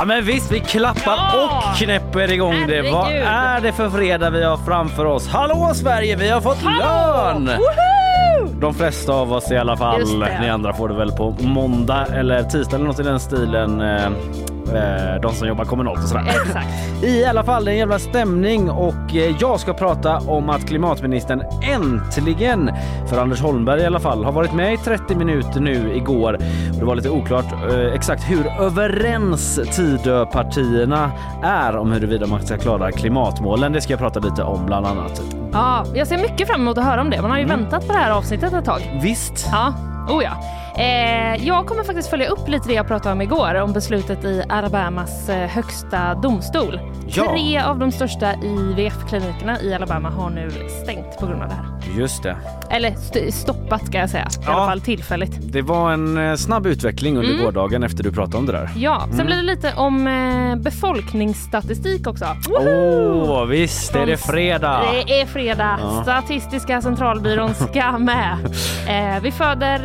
Ja men visst, vi klappar Ja! och knäpper igång det. Vad Herregud. är det för fredag vi har framför oss? Hallå Sverige, vi har fått lön! Woho! De flesta av oss i alla fall. Ni andra får det väl på måndag eller tisdag eller något i den stilen. Eh, de som jobbar kommunalt och sådär. Exakt. I alla fall det är en jävla stämning och eh, jag ska prata om att klimatministern äntligen, för Anders Holmberg i alla fall, har varit med i 30 minuter nu igår. Det var lite oklart eh, exakt hur överens Tidöpartierna är om huruvida man ska klara klimatmålen. Det ska jag prata lite om bland annat. Ja, jag ser mycket fram emot att höra om det. Man har ju Mm. väntat på det här avsnittet ett tag. Visst? Ja, oh ja. Eh, jag kommer faktiskt följa upp lite det jag pratade om igår om beslutet i Alabamas eh, högsta domstol. Ja. Tre av de största IVF-klinikerna i Alabama har nu stängt på grund av det här. Just det. Eller st- stoppat ska jag säga, i Ja. alla fall tillfälligt. Det var en eh, snabb utveckling under Mm. gårdagen efter du pratade om det där. Ja, sen Mm. blir det lite om eh, befolkningsstatistik också. Åh, visst är det fredag. Det är fredag. Ja. Statistiska centralbyrån ska med. Eh, vi föder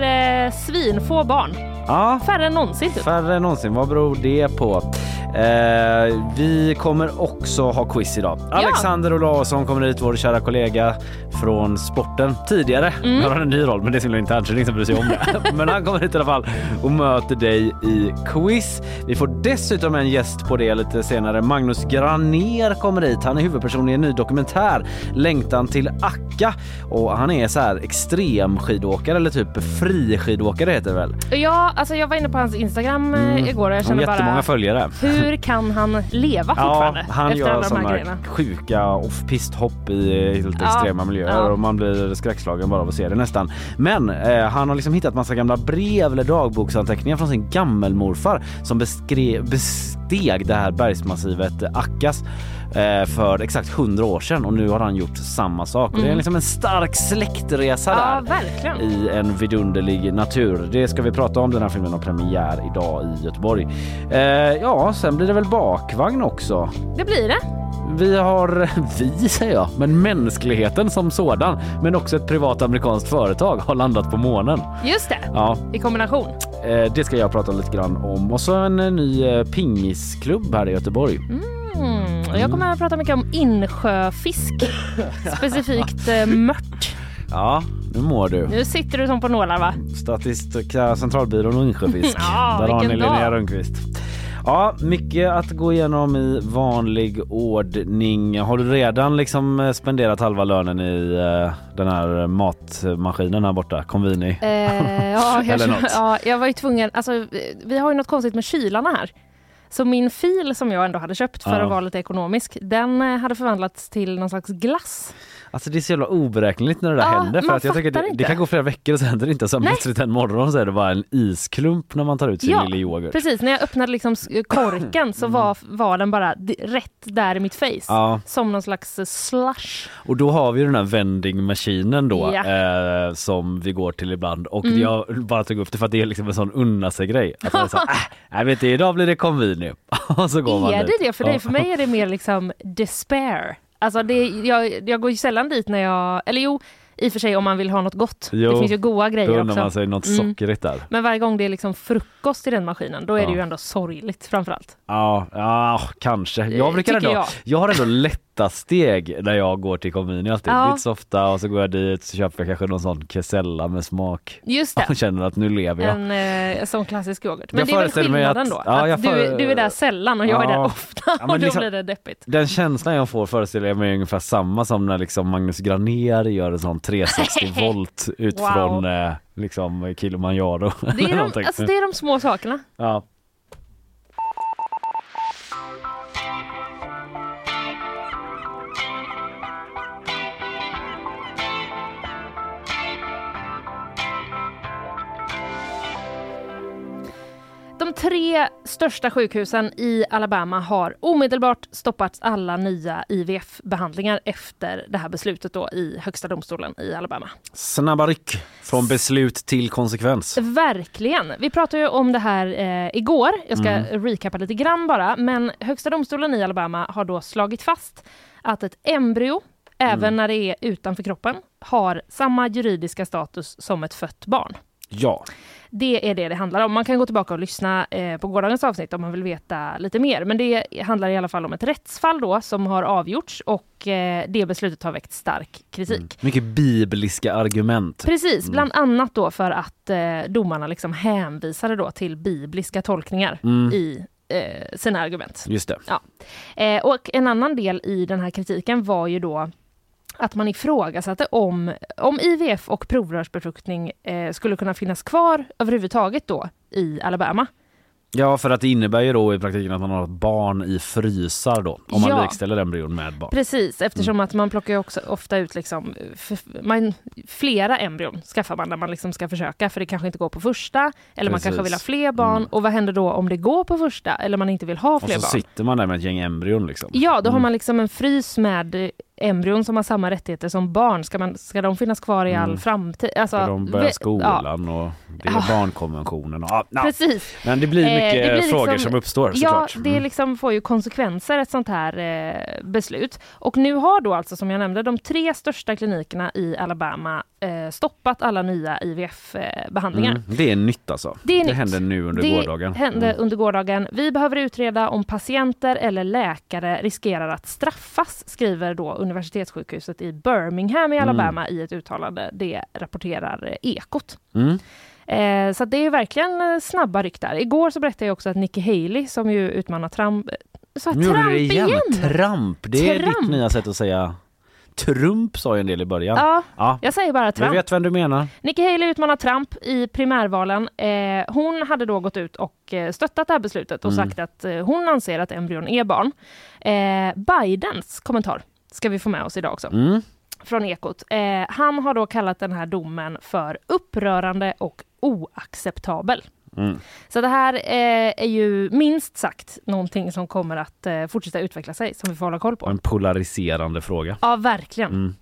eh, svinfå barn. Ja, Färre än någonsin typ. Färre än någonsin. Vad beror det på? Eh, vi kommer också ha quiz idag. Alexander Olausson kommer hit, vår kära kollega från sporten tidigare. Mm. Nu har han en ny roll, men det är så är ingen som bryr sig om det. men han kommer hit i alla fall och möter dig i quiz. Vi får dessutom en gäst på det lite senare. Magnus Graner kommer hit. Han är huvudperson i en ny dokumentär, Längtan till Akka. Och han är så här extremskidåkare eller typ friskidåkare heter det väl? Ja, alltså jag var inne på hans Instagram eh, igår och jag Han har jättemånga bara följare. hur kan han leva fortfarande han efter gör grejerna? sjuka off-pist-hopp i helt Ja, extrema miljöer ja. och man blir skräckslagen bara av att se det nästan. Men eh, han har liksom hittat massa gamla brev eller dagboksanteckningar från sin gammelmorfar som beskrev, besteg det här bergsmassivet Akkas för exakt 100 år sedan och nu har han gjort samma sak. Och det är Mm. liksom en stark släktresa Ja, där verkligen. i en vidunderlig natur. Det ska vi prata om. Den här filmen har premiär idag i Göteborg. Eh, ja, sen blir det väl bakvagn också. Det blir det. Vi har, vi säger jag, men mänskligheten som sådan, men också ett privat amerikanskt företag har landat på månen. Just det. Ja, I kombination. eh, det ska jag prata lite grann om. Och så en eh, ny eh, pingisklubb här i Göteborg. Mm. Och jag kommer att prata mycket om insjöfisk. Specifikt eh, mört. Ja, nu mår du. Nu sitter du som på nålar va? Statistiska centralbyrån och insjöfisk. Ja, Där har ni Linnea dag. Rönnqvist. Ja, mycket att gå igenom i vanlig ordning. Har du redan liksom eh, spenderat halva lönen i eh, den här matmaskinen här borta, Convini? Eh, ja, jag, Eller något. ja, jag var ju tvungen, alltså vi har ju något konstigt med kylarna här. Så min fil som jag ändå hade köpt för Ja. att vara lite ekonomisk, den eh, hade förvandlats till någon slags glass. Alltså det är så jävla oberäkneligt när det där Ja, händer för att jag tycker fattar det, det kan gå flera veckor och så händer det inte. Så plötsligt en morgon så är det bara en isklump när man tar ut sin Ja, lilla yoghurt. Precis, när jag öppnade liksom s- korken så var, var den bara rätt där i mitt face. Mm. Ja. Som någon slags eh, slush. Och då har vi den här vending maskinen då Ja. eh, som vi går till ibland och Mm. jag bara tog upp det för att det är liksom en sån unna sig grej. Att man så, äh, vet inte, idag blir det konvini och så går man Är dit. det det för dig? För mig är det mer liksom despair. Alltså det, jag, jag går ju sällan dit när jag, eller jo, i och för sig om man vill ha något gott. Jo, det finns ju goda Då grejer undrar också. man sig något Mm. där. Men varje gång det är liksom frukost i den maskinen, då är det ju ändå sorgligt framförallt. Ja, ja kanske. Jag, brukar tycker ändå, jag. jag. har ändå lätt steg när jag går till kommunen alltid. Ja. Lite så ofta och så går jag dit så köper jag kanske någon sån kesella med smak Just det. och känner att nu lever jag. En eh, sån klassisk yoghurt. Men Jag det är väl skillnaden att- då? ja, att du, du är där sällan och jag är Ja. där ofta och då liksom- blir det deppigt. Den känslan jag får föreställer jag mig är ungefär samma som när liksom Magnus Granér gör en sån 360 volt ut Wow. från eh, liksom Kilimanjaro. Det är, de, alltså, det är de små sakerna. ja. De tre största sjukhusen i Alabama har omedelbart stoppat alla nya IVF-behandlingar efter det här beslutet då i högsta domstolen i Alabama. Snabba ryck från beslut till konsekvens. Verkligen. Vi pratade ju om det här eh, igår. Jag ska recapa lite grann bara. Men högsta domstolen i Alabama har då slagit fast att ett embryo, även när det är utanför kroppen, har samma juridiska status som ett fött barn. Ja. Det är det det handlar om. Man kan gå tillbaka och lyssna eh, på gårdagens avsnitt om man vill veta lite mer. Men det handlar i alla fall om ett rättsfall då som har avgjorts och eh, det beslutet har väckt stark kritik. Mycket bibliska argument. Precis, bland annat då för att eh, domarna liksom hänvisade då till bibliska tolkningar i eh, sina argument. Just det. Eh, och en annan del i den här kritiken var ju då att man ifrågasatte om, om IVF och provrörsbefruktning eh, skulle kunna finnas kvar överhuvudtaget då i Alabama. Ja, för att det innebär ju då i praktiken att man har ett barn i frysar då. Om man Ja. likställer embryon med barn. Precis, eftersom att man plockar också ofta ut liksom, man, flera embryon skaffar man när man liksom ska försöka för det kanske inte går på första eller man Precis. kanske vill ha fler barn och vad händer då om det går på första eller man inte vill ha Och fler så barn? sitter man där med ett gäng embryon liksom. Ja, då har man liksom en frys med eh, embryon som har samma rättigheter som barn. Ska, man, ska de finnas kvar i all framtid? Alltså, För de börjar ve- skolan och det är Ja. barnkonventionen. Och, ja, Ja, na. precis. Men det blir Eh, mycket det blir frågor liksom- som uppstår Ja, såklart. det Mm. liksom får ju konsekvenser ett sånt här eh, beslut. Och nu har då alltså som jag nämnde de tre största klinikerna i Alabama eh, stoppat alla nya IVF-behandlingar. Mm. Det är nytt alltså. Det är nytt. hände nu under det gårdagen. hände Mm. under gårdagen. Vi behöver utreda om patienter eller läkare riskerar att straffas, skriver då universitetssjukhuset i Birmingham i Alabama i ett uttalande. Det rapporterar eh, Ekot. Mm. Eh, så det är verkligen eh, snabba ryck där. Igår så berättade jag också att Nikki Haley som ju utmanar Trump, eh, sa Trump det igen. igen? Trump. Det är Trump. ditt nya sätt att säga Trump sa ju en del i början. Ja, Ja. jag säger bara Vi Trump. vet vem du menar. Nikki Haley utmanar Trump i primärvalen. Eh, hon hade då gått ut och eh, stöttat det här beslutet och Mm. sagt att eh, hon anser att embryon är barn. Eh, Bidens kommentar ska vi få med oss idag också. Mm. Från Ekot. Eh, han har då kallat den här domen för upprörande och oacceptabel. Mm. Så det här eh, är ju minst sagt någonting som kommer att eh, fortsätta utveckla sig, som vi får hålla koll på. En polariserande fråga. Ja, verkligen. Mm.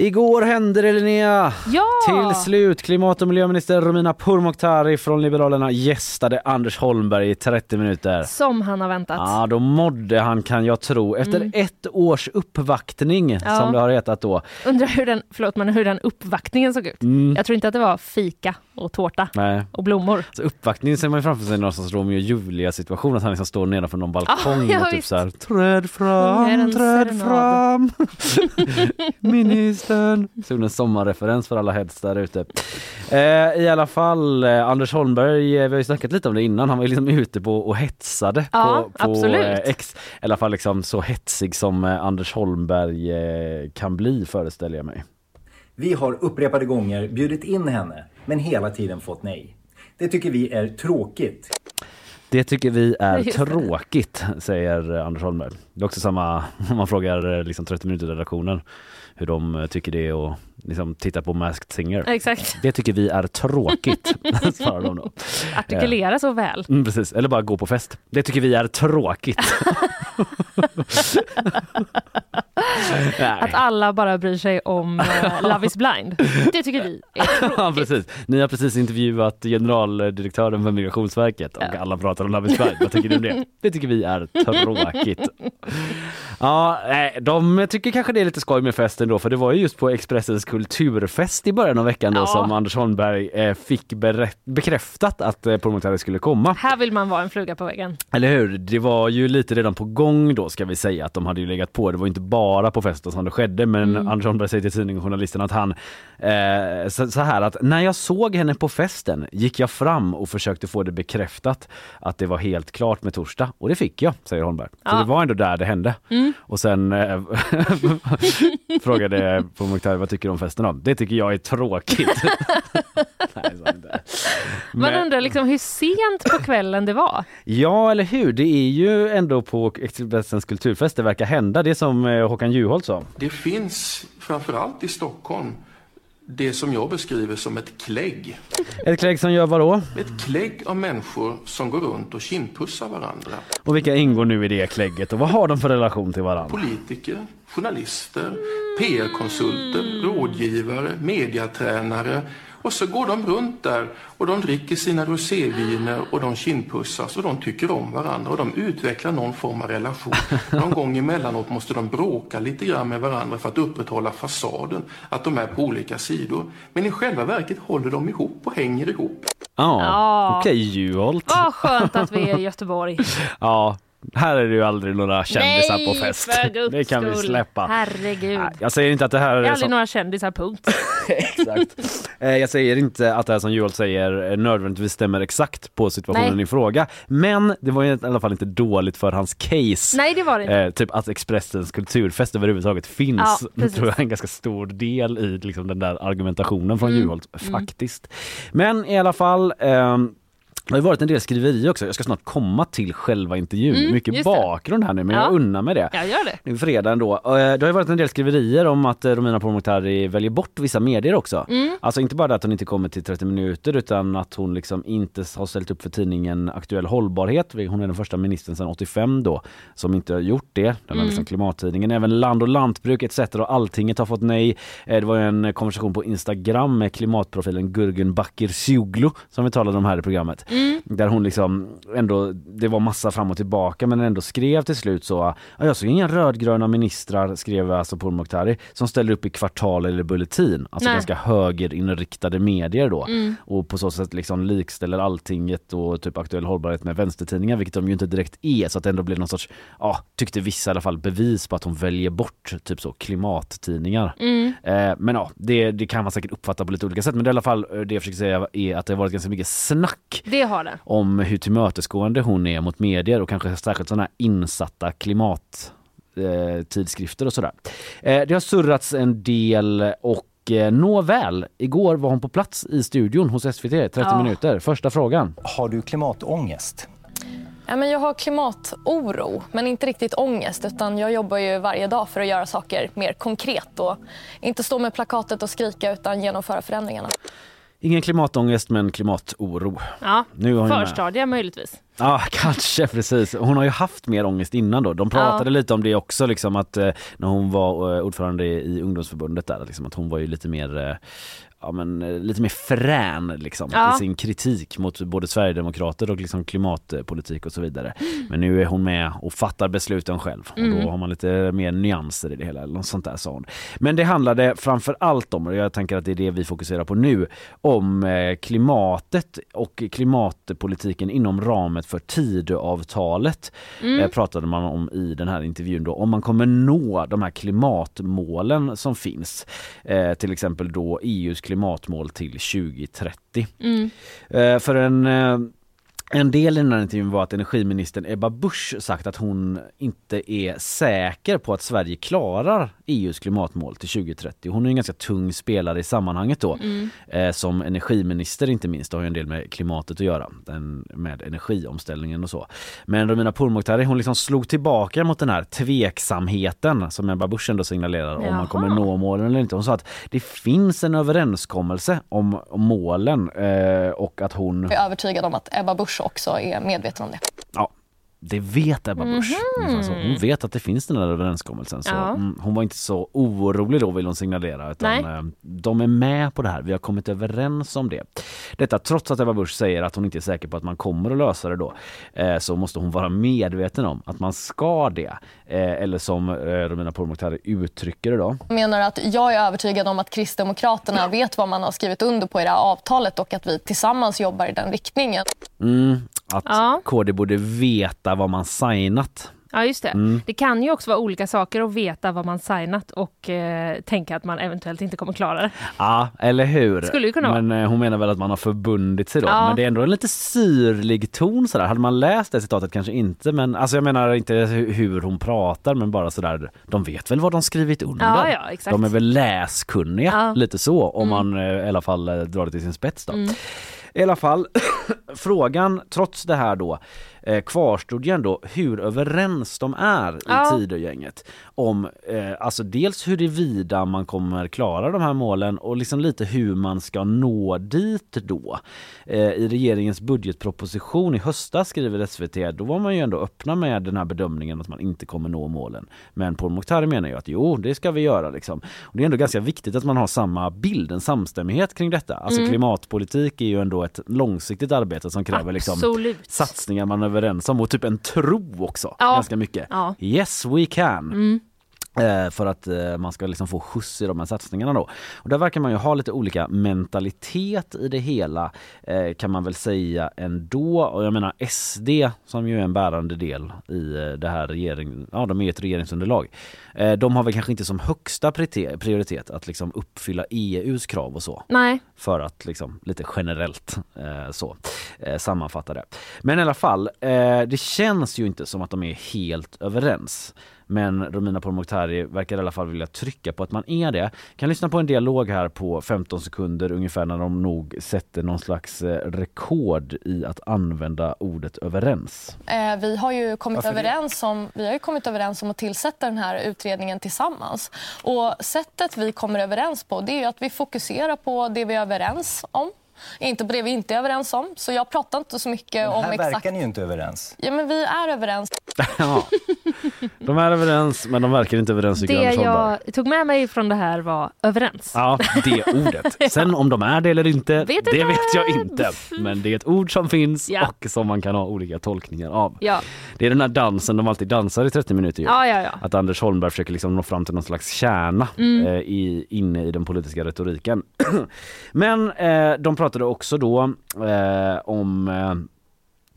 Igår hände det Linnea! Ja! Till slut, klimat och miljöminister Romina Pourmokhtari från Liberalerna gästade Anders Holmberg i 30 minuter. Som han har väntat. Ja, då mådde han kan jag tro. Efter ett års uppvaktning Mm. Ja. som det har hetat då. Undrar hur den, förlåt, men hur den uppvaktningen såg ut. Mm. Jag tror inte att det var fika och tårta Nej. och blommor. Så uppvaktningen ser man ju framför sig någon sorts Romeo och Julia situation att han liksom står nedanför någon balkong ja, och typ visst. så här Träd fram, träd serenad." fram Ministern Så en sommarreferens för alla heads där ute eh, I alla fall eh, Anders Holmberg, eh, vi har ju snackat lite om det innan, han var ju liksom ute på och hetsade Ja, på, på absolut. eh, X, i alla fall liksom så hetsig som eh, Anders Holmberg eh, kan bli föreställer jag mig Vi har upprepade gånger bjudit in henne, men hela tiden fått nej. Det tycker vi är tråkigt. Det tycker vi är tråkigt, säger eh, Anders Holmberg. Det är också samma om man frågar eh, liksom 30 minuter redaktionen hur de eh, tycker det är och liksom titta på Masked Singer. Exakt. Det tycker vi är tråkigt, svarar de då. Artikulera så väl. Mm, precis, eller bara gå på fest. Det tycker vi är tråkigt. Att alla bara bryr sig om uh, Love is blind. Det tycker vi är Ja, tråkigt. precis. Ni har precis intervjuat generaldirektören för Migrationsverket och alla pratar om Love is blind. Vad tycker du om det? Det tycker vi är tråkigt. Ja, nej, de tycker kanske det är lite skoj med festen då för det var ju just på Expressens kulturfest i början av veckan då Ja. som Anders Holmberg eh, fick bekräftat att eh, McTarry skulle komma. Här vill man vara en fluga på väggen. Eller hur? Det var ju lite redan på gång då ska vi säga att de hade ju legat på. Det var inte bara på festen som det skedde men Anders Holmberg säger till tidningen och journalisten att han eh, så, så här att när jag såg henne på festen gick jag fram och försökte få det bekräftat att det var helt klart med torsdag och det fick jag, säger Holmberg. Så Ja. det var ändå där det hände. Och sen eh, frågade på Mukhtar vad tycker du om festen då? Det tycker jag är tråkigt. Nej, inte. Man Men- undrar liksom hur sent på kvällen det var. Ja, eller hur? Det är ju ändå på Expressens kulturfest det verkar hända. Det som eh, Håkan Juholt sa. Det finns framförallt i Stockholm det som jag beskriver som ett klägg. Ett klägg som gör vad då? Ett klägg av människor som går runt och kindpussar varandra. Och vilka ingår nu i det klägget och vad har de för relation till varandra? Politiker, journalister, PR-konsulter, rådgivare, mediatränare. Och så går de runt där och de dricker sina roséviner och de kindpussas och de tycker om varandra och de utvecklar någon form av relation. Någon gång emellanåt måste de bråka lite grann med varandra för att upprätthålla fasaden, att de är på olika sidor. Men i själva verket håller de ihop och hänger ihop. Ja, Ja. okej Juholt. Vad skönt att vi är i Göteborg. Ja, här är det ju aldrig några kändisar Nej, på fest. för guds Det kan vi skull. släppa. Herregud. Jag säger inte att det här Det är är aldrig som... några kändisar, punkt. Exakt. Eh, Jag säger inte att det här som Juholt säger eh, nödvändigtvis stämmer exakt på situationen Nej. i fråga. Men det var ju i alla fall inte dåligt för hans case. Nej, det var det inte. Eh, typ att Expressens kulturfest överhuvudtaget finns. Ja, precis. tror jag är en ganska stor del i liksom, den där argumentationen från Mm, Juholt faktiskt. Men i alla fall ehm, det har varit en del skriverier också. Jag ska snart komma till själva intervjun. Mm, Mycket bakgrund här nu men Ja. jag unnar mig det. Jag gör det. Nu är fredag ändå. Eh, Det har varit en del skriverier om att eh, Romina Pourmokhtari väljer bort vissa medier också. Mm. Alltså inte bara det att hon inte kommer till 30 minuter utan att hon liksom inte har ställt upp för tidningen Aktuell hållbarhet. Hon är den första ministern sedan 85 då som inte har gjort det. Den Mm. liksom klimattidningen. Även Land och lantbruk etc. och Alltinget har fått nej. Eh, Det var en konversation på Instagram med klimatprofilen Gurgen Bakircioglu som vi talade om här i programmet. Mm. Där hon liksom ändå, det var massa fram och tillbaka men ändå skrev till slut så ja, jag såg inga rödgröna ministrar skrev alltså Pourmokhtari som ställer upp i kvartal eller bulletin. Alltså Nej. ganska högerinriktade medier då. Mm. Och på så sätt liksom likställer Alltinget och typ Aktuell hållbarhet med vänstertidningar vilket de ju inte direkt är så att det ändå blir någon sorts, ja tyckte vissa i alla fall bevis på att hon väljer bort typ så klimattidningar. Mm. Eh, men ja, det, det kan man säkert uppfatta på lite olika sätt men det är i alla fall eh, det jag försöker säga är att det har varit ganska mycket snack har det. om hur tillmötesgående hon är mot medier och kanske särskilt sådana insatta klimat eh, tidskrifter och sådär. Eh, det har surrats en del och eh, nåväl, igår var hon på plats i studion hos SVT, 30 Ja. minuter. Första frågan. Har du klimatångest? Ja, men jag har klimatoro, men inte riktigt ångest. Utan jag jobbar ju varje dag för att göra saker mer konkret och inte stå med plakatet och skrika utan genomföra förändringarna. Ingen klimatångest men klimatoro. Ja, Nu har hon med. förstadiga möjligtvis. Ja, kanske precis. Hon har ju haft mer ångest innan då. De pratade Ja. lite om det också, liksom att eh, när hon var eh, ordförande i ungdomsförbundet där, liksom, att hon var ju lite mer eh, Ja, men, eh, lite mer frän liksom, Ja. i sin kritik mot både Sverigedemokrater och liksom klimatpolitik och så vidare. Men nu är hon med och fattar besluten själv och Mm. då har man lite mer nyanser i det hela. Eller något sånt där sa hon. Men det handlade framför allt om, och jag tänker att det är det vi fokuserar på nu, om eh, klimatet och klimatpolitiken inom ramen för Tidöavtalet. Mm. Eh, pratade man om i den här intervjun då, om man kommer nå de här klimatmålen som finns. Eh, till exempel då EUs klimatmål till 2030. Mm. Eh, för en eh, En del i den här intervjun var att energiministern Ebba Busch sagt att hon inte är säker på att Sverige klarar EUs klimatmål till 2030. Hon är en ganska tung spelare i sammanhanget då. Mm. Eh, som energiminister inte minst, det har ju en del med klimatet att göra. Den, med energiomställningen och så. Men Romina Pourmokhtari hon liksom slog tillbaka mot den här tveksamheten som Ebba Busch ändå signalerar om Jaha. man kommer nå målen eller inte. Hon sa att det finns en överenskommelse om, om målen eh, och att hon Jag är övertygad om att Ebba Busch också är medveten om det. Ja, det vet Ebba Busch. Alltså, hon vet att det finns den här överenskommelsen. Så, Mhm. Ja. mm, hon var inte så orolig då vill hon signalera. Utan, Nej. eh, de är med på det här. Vi har kommit överens om det. Detta trots att Ebba Busch säger att hon inte är säker på att man kommer att lösa det då. Eh, så måste hon vara medveten om att man ska det. Eh, eller som Romina Pourmokhtari uttrycker det då. Jag menar att jag är övertygad om att Kristdemokraterna vet vad man har skrivit under på i det här avtalet och att vi tillsammans jobbar i den riktningen. Mm, att Ja. KD borde veta vad man signat. Ja, just det. Mm. Det kan ju också vara olika saker att veta vad man signat och eh, tänka att man eventuellt inte kommer klara det. Ja, eller hur? Skulle ju kunna. Men eh, hon menar väl att man har förbundit sig då. Ja. Men det är ändå en lite syrlig ton sådär. Hade man läst det citatet kanske inte. Men alltså jag menar inte hu- hur hon pratar men bara sådär. De vet väl vad de skrivit under. Ja, ja, exakt. De är väl läskunniga Ja. lite så om Mm. man eh, i alla fall eh, drar det till sin spets då. Mm. I alla fall, frågan trots det här då eh, kvarstod ju ändå hur överens de är i Ja. Tidögänget. Om eh, alltså dels huruvida man kommer klara de här målen och liksom lite hur man ska nå dit då. Eh, I regeringens budgetproposition i höstas skriver SVT, då var man ju ändå öppna med den här bedömningen att man inte kommer nå målen. Men Pourmokhtari menar ju att jo, det ska vi göra liksom. Och det är ändå ganska viktigt att man har samma bild, en samstämmighet kring detta. Alltså Mm. klimatpolitik är ju ändå ett långsiktigt arbete som kräver liksom satsningar man är överens om och typ en tro också. Ja. Ganska mycket. Ja. Yes we can. Mm. Eh, För att eh, man ska liksom få skjuts i de här satsningarna då. Och där verkar man ju ha lite olika mentalitet i det hela eh, kan man väl säga ändå. Och jag menar SD som ju är en bärande del i det här regering, ja de är ett regeringsunderlag. De har väl kanske inte som högsta prioritet att liksom uppfylla EUs krav och så Nej. för att liksom lite generellt så sammanfatta det. Men i alla fall, det känns ju inte som att de är helt överens. Men Romina Pourmokhtari verkar i alla fall vilja trycka på att man är det. Kan lyssna på en dialog här på 15 sekunder ungefär när de nog sätter någon slags eh, rekord i att använda ordet överens. Eh, vi, har ju kommit Varför det? överens om, vi har ju kommit överens om att tillsätta den här utredningen tillsammans. Och sättet vi kommer överens på det är att vi fokuserar på det vi är överens om. Inte på det vi inte är överens om. Så jag pratar inte så mycket om Här exakt... verkar ni ju inte överens. Ja, men vi är överens. ja. De är överens men de verkar inte överens Det jag tog med mig från det här var överens. Ja, det ordet. Sen om de är det eller inte, Vet det inte. vet jag inte. Men det är ett ord som finns Ja. och som man kan ha olika tolkningar av. Ja. Det är den här dansen de alltid dansar i 30 minuter. ju. Ja, ja, ja. Att Anders Holmberg försöker liksom nå fram till någon slags kärna Mm. eh, i, inne i den politiska retoriken. Men eh, de pratade också då eh, om eh,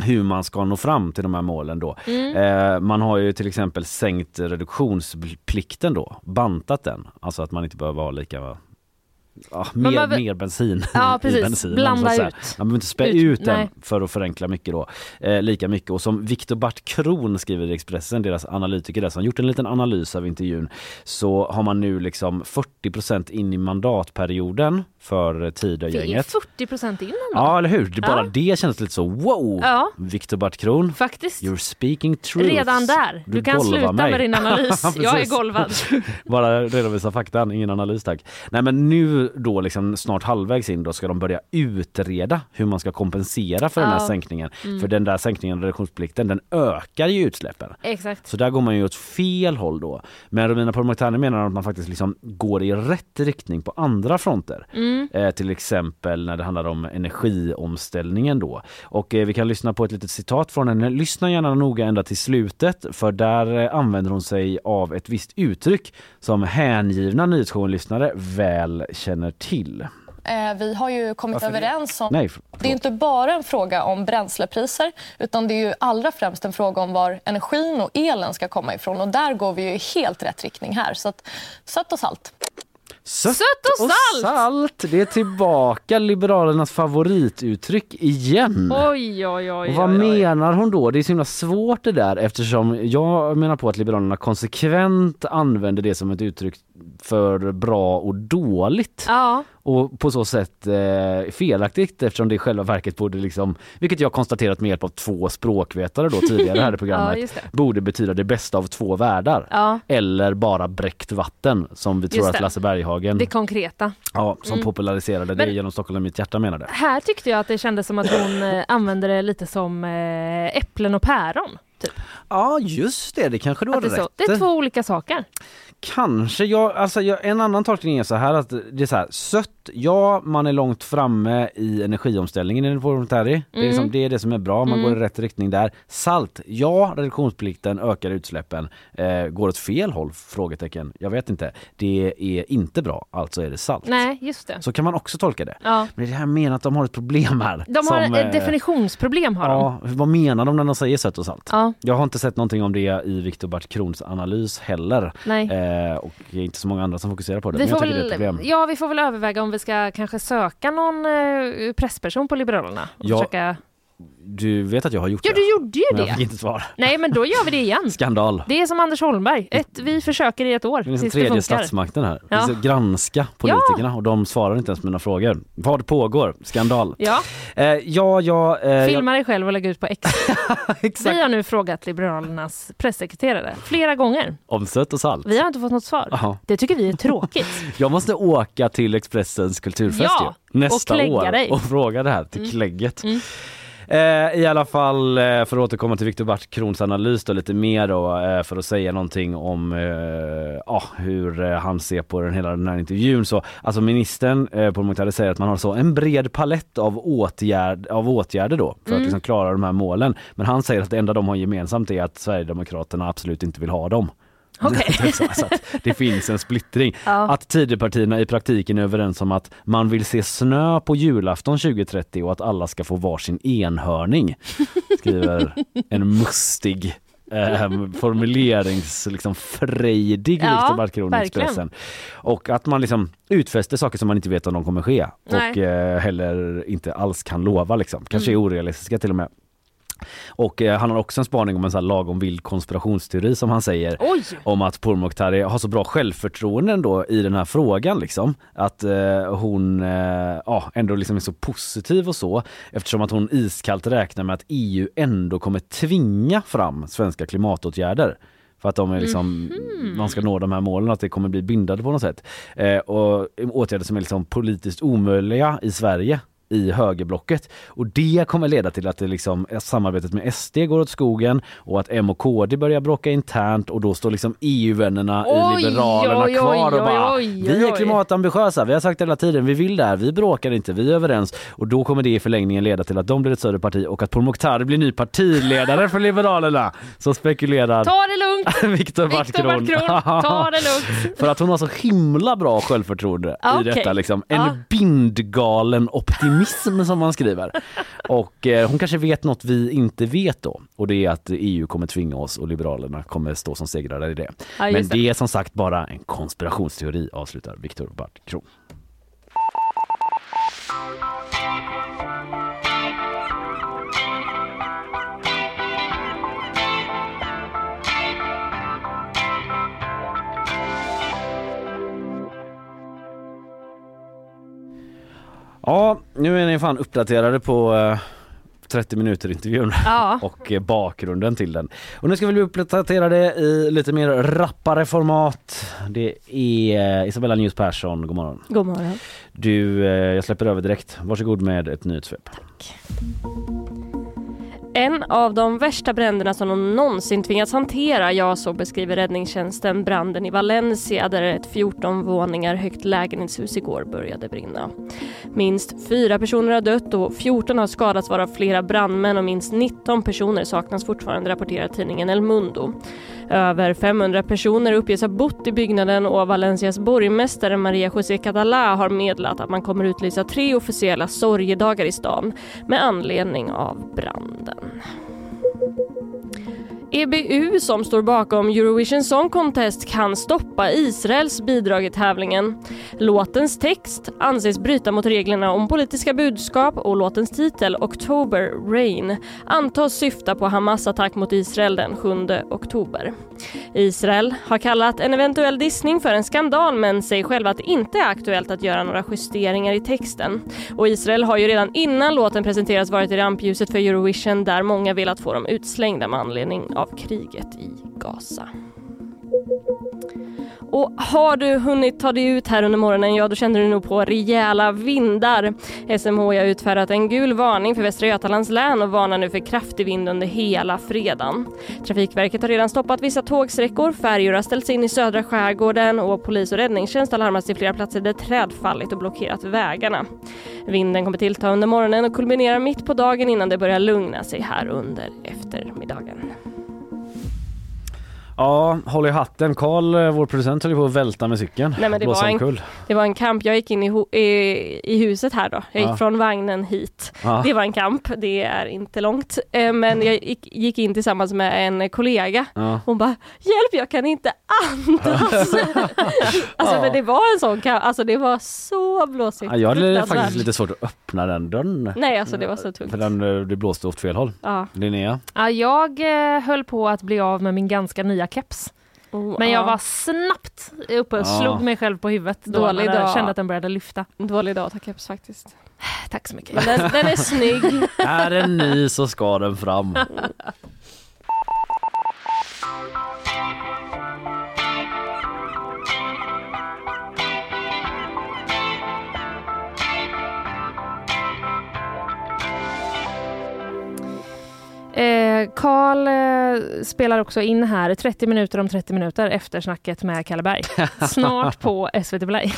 hur man ska nå fram till de här målen då. Mm. Eh, man har ju till exempel sänkt reduktionsplikten då, bantat den. Alltså att man inte behöver ha lika Ja, mer, vill- mer bensin Ja, i precis. bensinen. Blanda så ut. Man behöver inte spä Ut, ut, den nej. för att förenkla mycket då. Eh, lika mycket. Och som Viktor Bart Kron skriver i Expressen, deras analytiker där som gjort en liten analys av intervjun, så har man nu liksom 40% in i mandatperioden för Vi är Tidögänget. 40 procent in ändå. Ja, eller hur? Det, bara Ja. det känns lite så wow! Ja. Viktor Bart Kron, Faktiskt. you're speaking truth. Redan där. Du, kan golvar sluta mig. med din analys. Ja, jag är golvad. Bara redovisa faktan, ingen analys tack. Nej men nu då liksom snart halvvägs in då ska de börja utreda hur man ska kompensera för den här Ja. sänkningen. Mm. För den där sänkningen av reduktionsplikten den ökar ju utsläppen. Exakt. Så där går man ju åt fel håll då. Men Romina Pourmokhtari menar att man faktiskt liksom går i rätt riktning på andra fronter. Mm. Eh, till exempel när det handlar om energiomställningen då. Och eh, vi kan lyssna på ett litet citat från henne. Lyssna gärna noga ända till slutet för där eh, använder hon sig av ett visst uttryck som hängivna nyhetsshowen-lyssnare väl känner till. Eh, vi har ju kommit Varför det? överens om... Nej, för- Det är inte bara en fråga om bränslepriser utan det är ju allra främst en fråga om var energin och elen ska komma ifrån. Och där går vi ju i helt rätt riktning här. Så att, sött och salt. Sött, Sött och salt! salt! Det är tillbaka Liberalernas favorituttryck igen. Oj, oj, oj. Och vad oj, oj. menar hon då? Det är så himla svårt det där eftersom jag menar på att Liberalerna konsekvent använder det som ett uttryck för bra och dåligt. Ja, Och på så sätt eh, felaktigt eftersom det i själva verket borde liksom, vilket jag konstaterat med hjälp av två språkvetare då tidigare här i ja, programmet, det. borde betyda det bästa av två världar. Ja, Eller bara bräckt vatten som vi tror att. Lasse Berghagen det konkreta. ja, som Mm. populariserade det Men- genom Stockholm i mitt hjärta menade. Här tyckte jag att det kändes som att hon eh, använde det lite som eh, äpplen och päron. Typ. Ja just det, det kanske du är så. det är två olika saker. Kanske, jag, alltså jag, en annan tolkning är så här att det är så här, sött, ja man är långt framme i energiomställningen enligt Volvontari. Det, är Mm. liksom, det är det som är bra, man Mm. går i rätt riktning där. Salt, ja reduktionsplikten ökar utsläppen. Eh, går åt fel håll? Frågetecken. Jag vet inte. Det är inte bra, alltså är det salt. Nej, just det. Så kan man också tolka det. Ja. Men det här menar att de har ett problem här. De har som, ett eh, definitionsproblem har de. Ja, vad menar de när de säger sött och salt? Ja, Jag har inte sett någonting om det i Viktor Bart Krons analys heller. nej. Eh, och det är inte så många andra som fokuserar på det. Vi men jag får, tycker det är ett problem. väl, ja, vi får väl överväga om vi ska kanske söka någon eh, pressperson på Liberalerna. Och Ja, försöka... Du vet att jag har gjort Ja, det? du gjorde ju Men jag det. fick inte svar. Nej, men då gör vi det igen. Skandal. Det är som Anders Holmberg. Ett, vi försöker i ett år Det är liksom det tredje statsmakten här. Ja. Vi ska granska politikerna och de svarar inte ens på mina frågor. Vad pågår? Skandal. Ja, Eh, ja, ja, eh, filma dig själv och lägg ut på X. jag. Vi har nu frågat Liberalernas pressekreterare flera gånger. Om sött och salt. Vi har inte fått något svar. Jaha. Det tycker vi är tråkigt. Jag måste åka till Expressens kulturfest Ja, nästa år dig. och fråga det här till klägget. Mm. Eh, I alla fall eh, för att återkomma till Viktor Bart Krons analys då lite mer då eh, för att säga någonting om ja, hur eh, han ser på den hela den här intervjun så alltså ministern på Montare säger att man har så en bred palett av, åtgärd, av åtgärder då för att Mm. liksom klara de här målen men han säger att det enda de har gemensamt är att Sverigedemokraterna absolut inte vill ha dem. Okej. så att det finns en splittring. Ja. Att Tidöpartierna i praktiken är överens om att man vill se snö på julafton 2030 och att alla ska få varsin enhörning. Skriver en mustig eh, formulerings liksom frejdig Ja, Viktor i. Expressen. Och att man liksom utfäster saker som man inte vet om de kommer ske Nej. och eh, heller inte alls kan lova liksom. Kanske Mm. är orealistiska till och med. Och eh, han har också en spaning om en sån här lagom vild konspirationsteori som han säger Oj! om att Pourmokhtari har så bra självförtroende ändå i den här frågan liksom. Att eh, hon eh, ja, ändå liksom är så positiv och så eftersom att hon iskallt räknar med att EU ändå kommer tvinga fram svenska klimatåtgärder. För att de är liksom, Mhm. man ska nå de här målen, att det kommer bli bindande på något sätt. Eh, och åtgärder som är liksom politiskt omöjliga i Sverige i högerblocket. Och det kommer leda till att det liksom, samarbetet med SD går åt skogen och att M och KD börjar bråka internt och då står liksom EU-vännerna Oj, i Liberalerna oj, kvar och oj, bara oj, Vi är oj. klimatambitiösa, vi har sagt det hela tiden, vi vill det här, vi bråkar inte, vi är överens. Och då kommer det i förlängningen leda till att de blir ett större parti och att Pourmokhtari blir ny partiledare för Liberalerna. Så spekulerar Ta det lugnt! Viktor Bartkron. Ta det lugnt! För att hon har så himla bra självförtroende Ja, i detta liksom. En Ja. bindgalen optimism som man skriver. Och eh, hon kanske vet något vi inte vet då. Och det är att EU kommer tvinga oss och Liberalerna kommer stå som segrare i det. Ja, Men det är som sagt bara en konspirationsteori avslutar Viktor Bartkron. Ja, nu är ni fan uppdaterade på eh, 30 minuter intervjun Ja. och eh, bakgrunden till den. Och nu ska vi bli uppdaterade i lite mer rappare format. Det är eh, Isabella News Persson, god morgon. God morgon. Du, eh, jag släpper över direkt. Varsågod med ett nyhetssvep. En av de värsta bränderna som de någonsin tvingats hantera, ja så beskriver räddningstjänsten branden i Valencia där ett 14 våningar högt lägenhetshus igår började brinna. Minst fyra personer har dött och 14 har skadats varav flera brandmän och minst 19 personer saknas fortfarande rapporterar tidningen El Mundo. Över 500 personer uppges ha bott i byggnaden och Valencias borgmästare Maria José Catalá har meddelat att man kommer utlysa tre officiella sorgedagar i stan med anledning av branden. EBU som står bakom Eurovision Song Contest kan stoppa Israels bidrag i tävlingen. Låtens text anses bryta mot reglerna om politiska budskap och låtens titel October Rain antas syfta på Hamas attack mot Israel den 7 oktober. Israel har kallat en eventuell dissning för en skandal men säger själva att det inte är aktuellt att göra några justeringar i texten. Och Israel har ju redan innan låten presenterats varit i rampljuset för Eurovision där många velat få dem utslängda med anledning av kriget i Gaza. Och har du hunnit ta dig ut här under morgonen, ja då känner du nog på rejäla vindar. SMHI har utfärdat en gul varning för Västra Götalands län och varnar nu för kraftig vind under hela fredagen. Trafikverket har redan stoppat vissa tågsträckor, färjor har ställts in i södra skärgården och polis och räddningstjänst har larmats till flera platser där träd fallit och blockerat vägarna. Vinden kommer tillta under morgonen och kulminerar mitt på dagen innan det börjar lugna sig här under eftermiddagen. Ja, håll i hatten. Karl, eh, vår producent, höll på att välta med cykeln. Nej, men det, var en, det var en kamp. Jag gick in i, i, i huset här då. Jag gick Ja. från vagnen hit. Ja. Det var en kamp. Det är inte långt. Eh, Men jag gick, gick in tillsammans med en kollega. Ja. Hon bara Hjälp, jag kan inte andas! alltså Ja. men det var en sån kamp. Alltså det var så blåsigt. Ja, jag hade faktiskt lite svårt att öppna den dörren. Nej alltså det var så tungt. För den, eh, det blåste åt fel håll. Ja. Linnea? Ja, jag höll på att bli av med min ganska nya keps. Oh, Men jag ja. var snabbt uppe och Ja. slog mig själv på huvudet då Dålig när jag kände att den började lyfta. Dålig dag att ha keps faktiskt. Tack så mycket. Den, den är snygg. Är den ny så ska den fram. Karl eh, spelar också in här 30 minuter om 30 minuter efter snacket med Kalle Berg. Snart på SVT Play.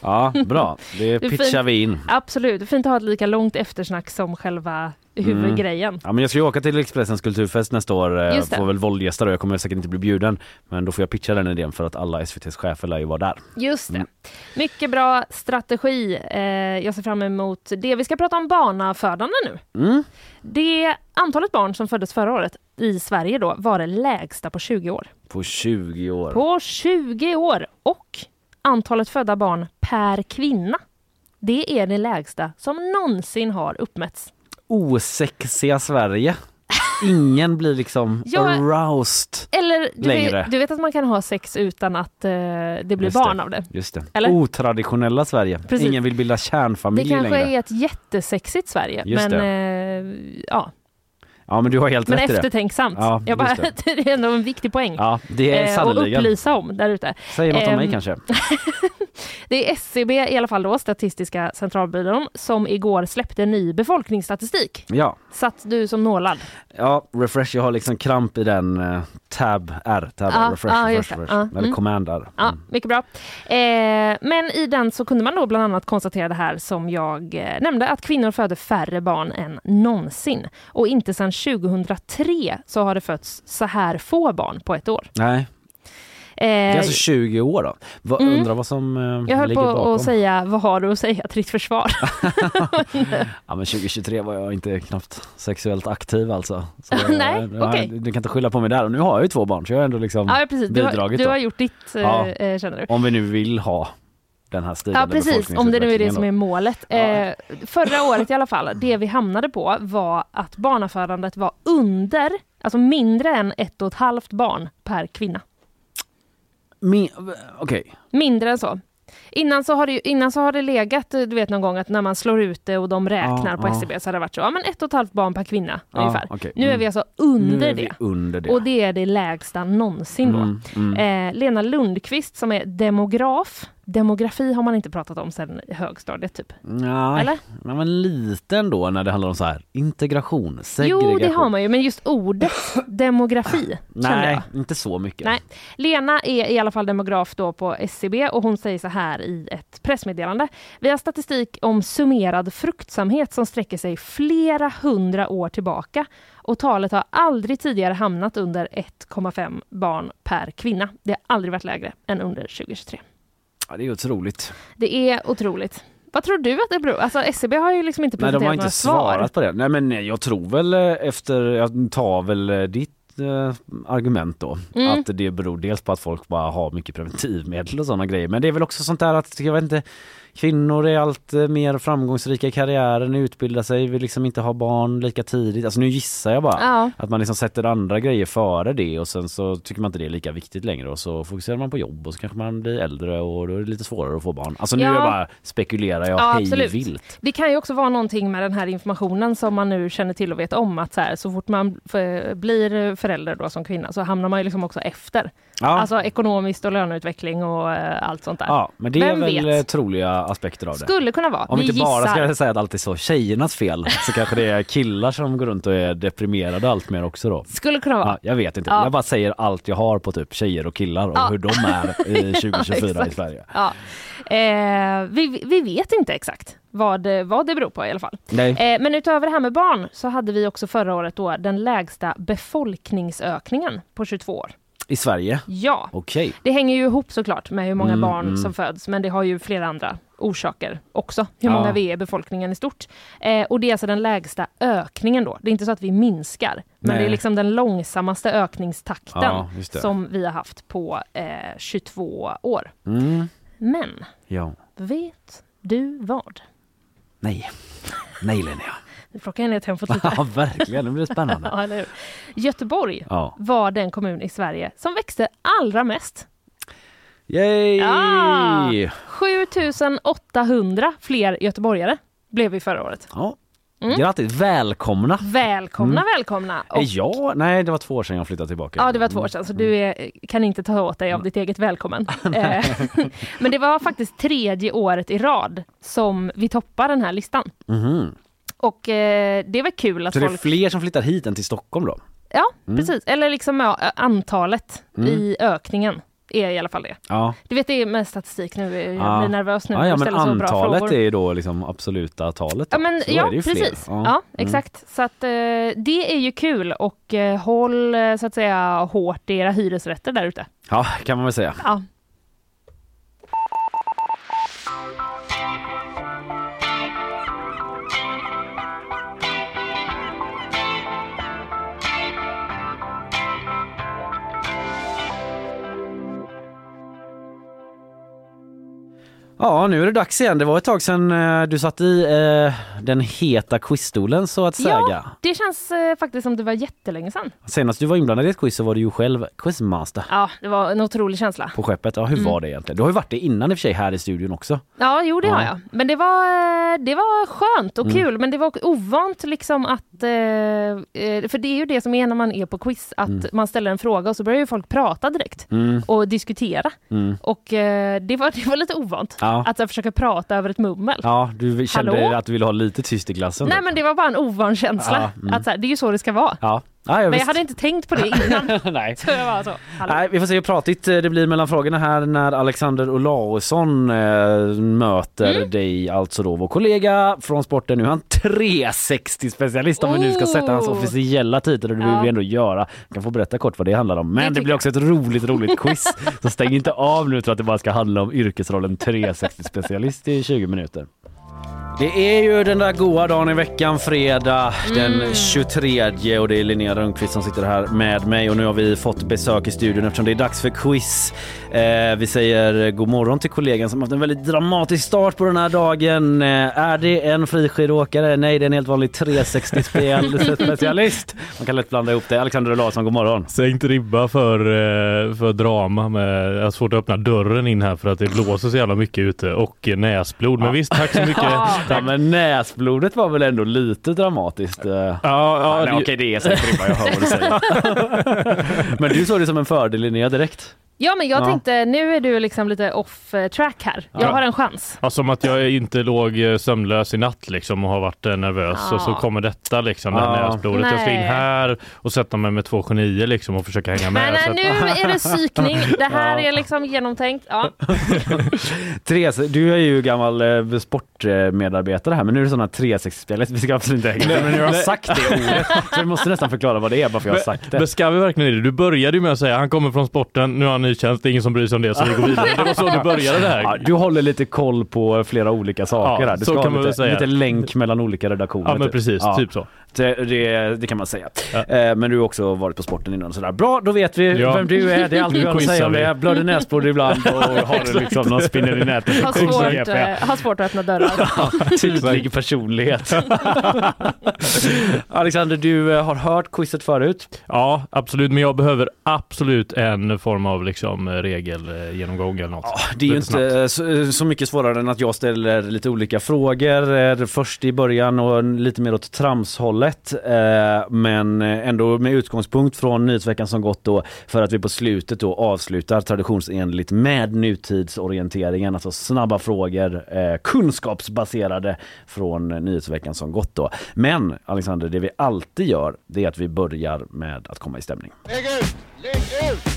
Ja, bra. Det pitchar fint. vi in. Absolut, fint att ha ett lika långt eftersnack som själva huvudgrejen. Ja, men jag ska ju åka till Expressens kulturfest nästa år. eh. Får väl våldgästa då. Jag kommer säkert inte bli bjuden. Men då får jag pitcha den idén för att alla SVTs chefer lär ju vara där. Just det. Mm. Mycket bra strategi. Eh, jag ser fram emot det. Vi ska prata om barnafödande nu. Mm. Det antalet barn som föddes förra året i Sverige då var det lägsta på 20 år. På 20 år. På 20 år! Och antalet födda barn per kvinna. Det är det lägsta som någonsin har uppmätts. Osexiga Sverige. Ingen blir liksom Jag- aroused. Eller du Längre. vet, du vet att man kan ha sex utan att eh, det blir Just barn det. av det. Just det. Eller? Otraditionella Sverige. Precis. Ingen vill bilda Det kärnfamilj kanske längre. är ett jättesexigt Sverige, Just men eh, ja, Ja men du har helt men rätt det. eftertänksamt. Ja, jag bara, just det. är ändå en viktig poäng. Ja det är Eh, och upplysa om där ute. Säg något om mig Ehm, kanske. Det är SCB i alla fall då, Statistiska centralbyrån, som igår släppte ny befolkningsstatistik. Ja. Satt du som nålad? Ja, refresh, jag har liksom kramp i den eh, tab R, tab Ja, refresh, ja, refresh, refresh. Ja, eller mm. command R. Ja, Mm. mycket bra. Eh, men i den så kunde man då bland annat konstatera det här som jag eh, nämnde, att kvinnor föder färre barn än någonsin. Och inte sedan 2003 så har det fötts så här få barn på ett år. Nej, det är Eh, alltså 20 år då. Va, Mm. Undrar vad som eh, jag höll ligger på bakom. att säga, vad har du att säga till ditt försvar? Ja men 2023 var jag inte knappt sexuellt aktiv alltså. Så Nej, jag, jag, okej. Du kan inte skylla på mig där. Och nu har jag ju två barn så jag har ändå liksom ja, precis. Du har, bidragit du då. har gjort ditt, eh, Ja. eh, känner du. Om vi nu vill ha den här stigande Ja precis, om det nu är det som är målet. Ja. Eh, förra året i alla fall, det vi hamnade på var att barnafödandet var under, alltså mindre än ett och ett halvt barn per kvinna. Min- okay. Mindre än så. Innan så, har det, innan så har det legat, eh, du vet någon gång att när man slår ut det och de räknar Ja, på ja. SCB så har det varit så, ja men ett och ett halvt barn per kvinna Ja, ungefär. okej. Nu är Mm. vi alltså under är det. vi under det. Och det är det lägsta någonsin då. Mm, mm. Eh, Lena Lundqvist som är demograf. Demografi har man inte pratat om sedan högstadiet typ. Nej, Eller? Men lite ändå när det handlar om så här integration, Jo, segregation. det har man ju, men just ordet demografi Nej, jag. inte så mycket. Nej. Lena är i alla fall demograf då på SCB och hon säger så här i ett pressmeddelande. Vi har statistik om summerad fruktsamhet som sträcker sig flera hundra år tillbaka och talet har aldrig tidigare hamnat under 1,5 barn per kvinna. Det har aldrig varit lägre än under 2023. Ja, det är otroligt. Det är otroligt. Vad tror du att det beror Alltså SCB har ju liksom inte Nej, presenterat de har några inte svar. svarat på det. Nej, men jag tror väl eh, efter, jag tar väl eh, ditt argument då. Mm. Att det beror dels på att folk bara har mycket preventivmedel och sådana grejer. Men det är väl också sånt där att jag vet inte Kvinnor är allt eh, mer framgångsrika i karriären, utbildar sig, vill liksom inte ha barn lika tidigt. Alltså nu gissar jag bara. Ja. Att man liksom sätter andra grejer före det och sen så tycker man inte det är lika viktigt längre och så fokuserar man på jobb och så kanske man blir äldre och då är det lite svårare att få barn. Alltså nu Ja. är jag bara spekulerar jag Ja, hej vilt. Det kan ju också vara någonting med den här informationen som man nu känner till och vet om att så, här, så fort man blir förälder då som kvinna så hamnar man ju liksom också efter. Ja. Alltså ekonomiskt och löneutveckling och eh, allt sånt där. Ja, men det är Vem väl vet? troliga aspekter av det. Skulle kunna vara. Om Vi inte bara gissar. ska säga att allt är så tjejernas fel så kanske det är killar som går runt och är deprimerade allt mer också då. Skulle kunna vara. Ja, jag vet inte. Ja. Jag bara säger allt jag har på typ tjejer och killar och Ja. hur de är i 2024 i. Sverige. Eh, vi, vi vet inte exakt vad, det- vad det beror på i alla fall. Eh, men utöver det här med barn så hade vi också förra året då den lägsta befolkningsökningen på 22 år. I Sverige? Ja, Okej. det hänger ju ihop såklart med hur många Mm, barn mm. som föds, men det har ju flera andra orsaker också. Hur Ja. många vi är i befolkningen i stort. Eh, och det är alltså den lägsta ökningen då. Det är inte så att vi minskar, men Nej. det är liksom den långsammaste ökningstakten Ja, det. som vi har haft på eh, 22 år. Mm. Men Ja. vet du vad? Nej. Nej Linnea. Nu plockar jag ner tempot lite. Ja verkligen, det blir spännande. ja? Göteborg Ja. var den kommun i Sverige som växte allra mest. Yay! Ja! 7800 fler göteborgare blev vi förra året. Ja. Mm. Grattis, välkomna! Välkomna, Mm. välkomna! Och, Är jag? Nej det var två år sedan jag flyttade tillbaka. ja, det var två år sedan, så du är, kan inte ta åt dig av ditt eget välkommen. Eh, Men det var faktiskt tredje året i rad som vi toppar den här listan. Mhm. Och eh, det var kul att Så det är folk... fler som flyttar hit än till Stockholm då? Ja, Mm. precis. Eller liksom ja, antalet Mm. i ökningen är i alla fall det. Ja. Du vet, det är med statistik nu. Jag Ja. blir nervös nu. Ja, ja men antalet är ju då liksom absoluta talet. Ja, men, Så ja precis. Ja, Mm. exakt. Så att, eh, det är ju kul och eh, håll eh, så att säga hårt i era hyresrätter där ute. Ja, kan man väl säga. Ja. Ja, nu är det dags igen. Det var ett tag sedan eh, du satt i eh, den heta quizstolen så att säga. ja, det känns eh, faktiskt som det var jättelänge sedan. Senast du var inblandad i ett quiz så var du ju själv quizmaster Ja, det var en otrolig känsla. på skeppet. Ja, hur Mm. var det egentligen? Du har ju varit det innan i och för sig här i studion också. Ja, jo det Ja. har jag. Men det var, eh, det var skönt och Mm. kul, men det var ovant liksom att... Eh, för det är ju det som är när man är på quiz, att Mm. man ställer en fråga och så börjar ju folk prata direkt Mm. och diskutera. Mm. Och det, var, det var lite ovant Ja. att så, försöka prata över ett mummel. Ja, du kände Hallå? att du ville ha lite tyst i glassen. Nej men det var bara en ovan känsla. Ja, mm. Att så här, det är ju så det ska vara. Ja, ja jag men jag hade inte tänkt på det innan. Nej. så jag var så, hallå. Nej, vi får se hur pratigt eh, det blir mellan frågorna här när Alexander Olausson eh, möter Mm. dig, alltså då vår kollega från sporten. Nu är han 360 specialist om vi nu ska sätta hans Oh. officiella titel och det vill Ja. vi ändå göra. Jag kan få berätta kort vad det handlar om. Men Det det, blir också ett roligt, roligt quiz. Så stäng inte av nu tror att det bara ska handla om yrkesrollen 360 specialist i 20 minuter. Det är ju den där goa dagen i veckan, fredag den 23 och det är Linnea Rönnqvist som sitter här med mig och nu har vi fått besök i studion eftersom det är dags för quiz. Eh, vi säger god morgon till kollegan som haft en väldigt dramatisk start på den här dagen. Eh, är det en friskidåkare? Nej, det är en helt vanlig 360 spel specialist. Man kan lätt blanda ihop det. Alexander Larsson, god morgon. Sänkt ribba för, eh, för drama. Med, jag har svårt att öppna dörren in här för att det blåser så jävla mycket ute och näsblod. Men visst, tack så mycket. Ja, men näsblodet var väl ändå lite dramatiskt. eh. Ja, ja, Nej, det- okej, det är ribba, jag hör vad du säger. men du såg det som en fördel Linnea direkt. Ja men jag Ja. tänkte, nu är du liksom lite off eh, track här. Jag Ja. har en chans. Ja, som att jag inte låg eh, sömnlös i natt liksom och har varit eh, nervös Ja. och så kommer detta liksom, det här Ja. näsblodet. Jag ska in här och sätta mig med två genier liksom och försöka hänga med. Men nej, nu är det psykning. Det här Ja. är liksom genomtänkt. Ja. Therese, du är ju gammal eh, sportmedarbetare här men nu är det sådana 360-spelet. Vi ska absolut inte hänga med men jag har sagt det ordet. Så vi måste nästan förklara vad det är bara för jag har sagt det. Men ska vi verkligen det? Du började ju med att säga han kommer från sporten, nu har han ny tjänst, det är ingen som bryr sig om det så vi går vidare. Det var så du började det här. Ja, du håller lite koll på flera olika saker Ja, här. Du så ska kan man lite, säga. lite länk mellan olika redaktioner. Ja men typ. precis, Ja. typ så. Det, det, det kan man säga. Eh, men du har också varit på sporten innan och sådär. Bra, då vet vi Ja. vem du är. Det är allt vi har att säga om vi. det. Blöder näsblod ibland och har liksom någon spinner i nätet. Har svårt, eh, har svårt att öppna dörrar. Tydlig personlighet. Alexander, du eh, har hört quizet förut. Ja, absolut. Men jag behöver absolut en form av liksom regelgenomgång eller något. Det är ju inte så, så mycket svårare än att jag ställer lite olika frågor. Eh, Först i början och lite mer åt tramshållet eh, Men eh, ändå med utgångspunkt från nyhetsveckan som gått då för att vi på slutet då avslutar traditionsenligt med nutidsorienteringen. Alltså snabba frågor, eh, kunskapsbaserade från nyhetsveckan som gått då. Men Alexander, det vi alltid gör det är att vi börjar med att komma i stämning. Lägg ut! Lägg ut!